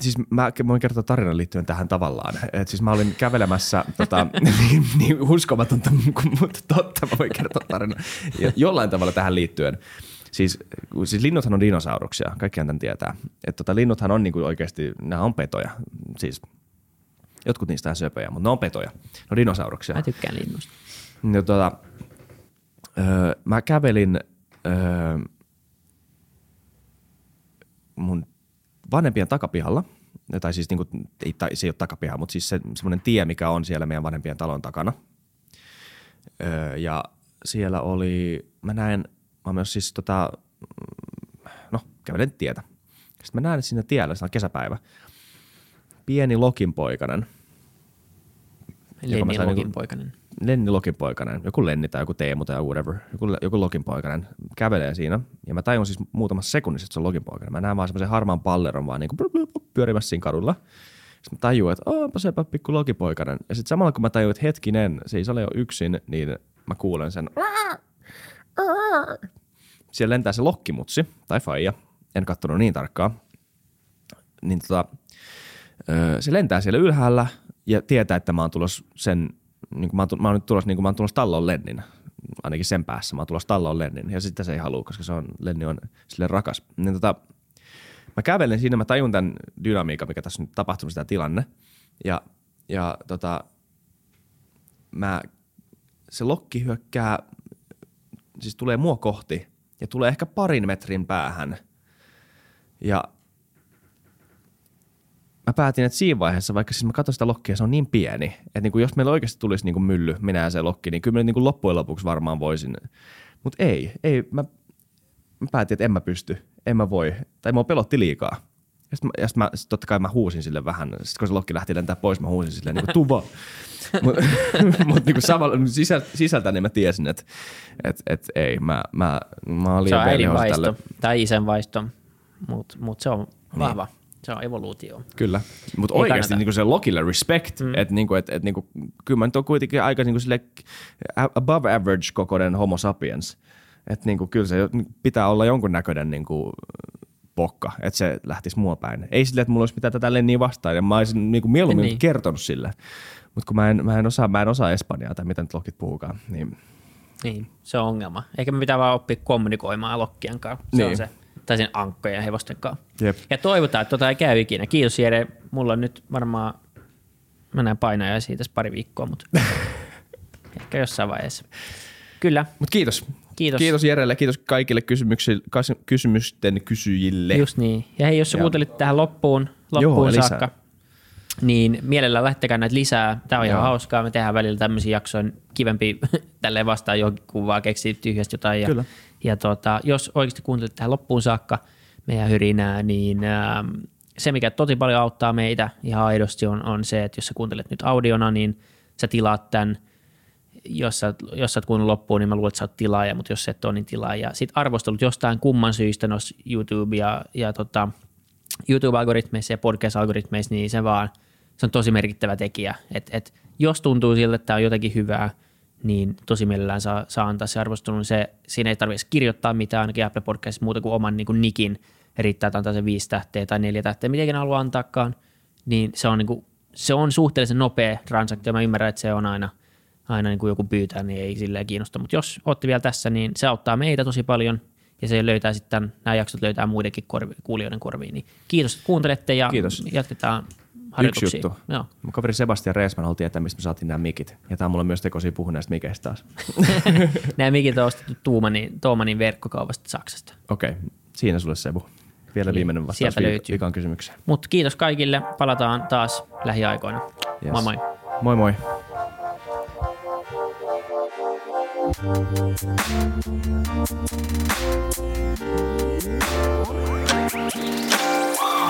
siis mä voin kertoa tarinan liittyen tähän tavallaan. Et siis mä olin kävelemässä, tota, niin, niin uskomatonta, mutta totta, mä voin kertoa tarinan. Ja jollain tavalla tähän liittyen. Siis, siis linnuthan on dinosauruksia, kaikkihan tämän tietää. Et tota, linnuthan on niinku oikeasti, nämä on petoja. Siis jotkut niistä on söpöjä, mutta ne on petoja. Ne on dinosauruksia. Mä tykkään linnusta. Ja tota, öö, mä kävelin öö, mun vanhempien takapihalla, tai siis niinku, ei, tai se ei ole takapiha, mutta siis se, semmoinen tie, mikä on siellä meidän vanhempien talon takana. Öö, ja siellä oli, mä näen, mä myös siis tota, no kävelen tietä. Sitten mä näen siinä tiellä, se on kesäpäivä, pieni lokinpoikainen, Joka mä Lenni Lenni Lokinpoikainen, joku Lenni tai joku Teemu tai whatever, joku, joku Lokinpoikainen kävelee siinä. Ja mä tajun siis muutamassa sekunnissa, että se on Lokinpoikainen. Mä näen vaan semmoisen harmaan palleron vaan niin pyörimässä siinä kadulla. Sitten mä tajuin, että onpa sepä pikku Lokipoikainen. Ja sitten samalla kun mä tajuin, että hetkinen, se ei ole jo yksin, niin mä kuulen sen. Siellä lentää se lokkimutsi tai faija. En katsonut niin tarkkaan. Niin tota, se lentää siellä ylhäällä ja tietää, että mä oon tulos sen, niin mä, oon, mä oon nyt tulos, niin kuin mä oon tulos talloon lennin. Ainakin sen päässä mä oon tulos talloon lennin. Ja sitten se ei halua, koska se on, Lenni on sille rakas. Niin tota, mä kävelen siinä, mä tajun tämän dynamiikan, mikä tässä nyt tapahtunut sitä tilanne. Ja, ja tota, mä, se lokki hyökkää, siis tulee mua kohti ja tulee ehkä parin metrin päähän. Ja mä päätin, että siinä vaiheessa, vaikka siis mä katsoin sitä lokkia, se on niin pieni, että niin kuin jos meillä oikeasti tulisi niin kuin mylly, minä ja se lokki, niin kyllä mä niin kuin loppujen lopuksi varmaan voisin. Mutta ei, ei, mä, mä päätin, että en mä pysty, en mä voi, tai mua pelotti liikaa. Ja sitten sit mä, sit totta kai mä huusin sille vähän, sitten kun se lokki lähti lentää pois, mä huusin sille niin kuin tuva. Mutta mut niinku samalla sisältä, sisältä niin mä tiesin, että et, et ei, mä, mä, mä olin Se on äidin vaisto tälle. tai isän vaisto, mutta mut se on vahva. Niin. Se on evoluutio. Kyllä, mutta oikeasti niinku se Lokille respect, mm. että niinku, et, et niinku, kyllä mä nyt on kuitenkin aika niinku sille above average kokoinen homo sapiens. Että niinku, kyllä se pitää olla jonkunnäköinen niinku, pokka, että se lähtisi mua päin. Ei sille, että mulla olisi mitään tätä niin vastaan, ja mä olisin niinku mieluummin niin. kertonut sille. Mutta kun mä en, mä, en osaa, mä en osaa espanjaa tai miten lokit puhukaan, niin... Niin, se on ongelma. Eikä me pitää vaan oppia kommunikoimaan lokkien kanssa. Se niin. on se tai sen ankkojen ja hevosten kanssa. Jep. Ja toivotaan, että tota ei käy ikinä. Kiitos Jere. Mulla on nyt varmaan, mä näen painajaisia tässä pari viikkoa, mutta ehkä jossain vaiheessa. Kyllä. Mutta kiitos. Kiitos. Kiitos Jerelle, kiitos kaikille kysymysten kysyjille. Just niin. Ja hei, jos sä kuuntelit tähän loppuun, loppuun Joo, saakka, niin mielellään lähtekää näitä lisää. Tämä on Joo. ihan hauskaa. Me tehdään välillä tämmöisiä jaksoja, kivempi tälleen vastaan johonkin, kun vaan keksii tyhjästä jotain. Ja Kyllä. Ja tota, jos oikeasti kuuntelet tähän loppuun saakka meidän hyrinää, niin ähm, se, mikä tosi paljon auttaa meitä ihan aidosti on, on se, että jos sä kuuntelet nyt audiona, niin sä tilaat tämän, jos sä, jos sä oot kuunnellut loppuun, niin mä luulen, että sä oot tilaaja, mutta jos et ole, niin tilaaja. Sitten arvostelut jostain kumman syystä noissa YouTube ja, ja tota, YouTube-algoritmeissa ja podcast-algoritmeissa, niin se vaan, se on tosi merkittävä tekijä. Et, et jos tuntuu siltä, että tämä on jotenkin hyvää, niin tosi mielellään saa, saa antaa se arvostelun. Se, siinä ei tarvitse kirjoittaa mitään ainakin Apple Podcastissa muuta kuin oman niin kuin nikin. Riittää, että antaa se viisi tähteä tai neljä tähteä, miten haluaa antaakaan. Niin se on, niin kuin, se on suhteellisen nopea transaktio. Mä ymmärrän, että se on aina, aina niin kuin joku pyytää, niin ei silleen kiinnosta. Mutta jos olette vielä tässä, niin se auttaa meitä tosi paljon ja se löytää sitten, nämä jaksot löytää muidenkin korvi, kuulijoiden korviin. Niin kiitos, että kuuntelette ja Kiitos. jatketaan Yksi juttu. Joo. Mun kaveri Sebastian Reisman haluaa tietää, mistä me saatiin nämä mikit. Ja tämä on mulle myös tekosia puhua näistä mikeistä taas. nämä mikit on ostettu Tuumanin, Tuumanin verkkokaupasta Saksasta. Okei, okay. siinä sulle Sebu. Vielä niin, viimeinen vastaus Sieltä löytyy. viikon kysymykseen. Mutta kiitos kaikille. Palataan taas lähiaikoina. Yes. Moi moi. Moi moi.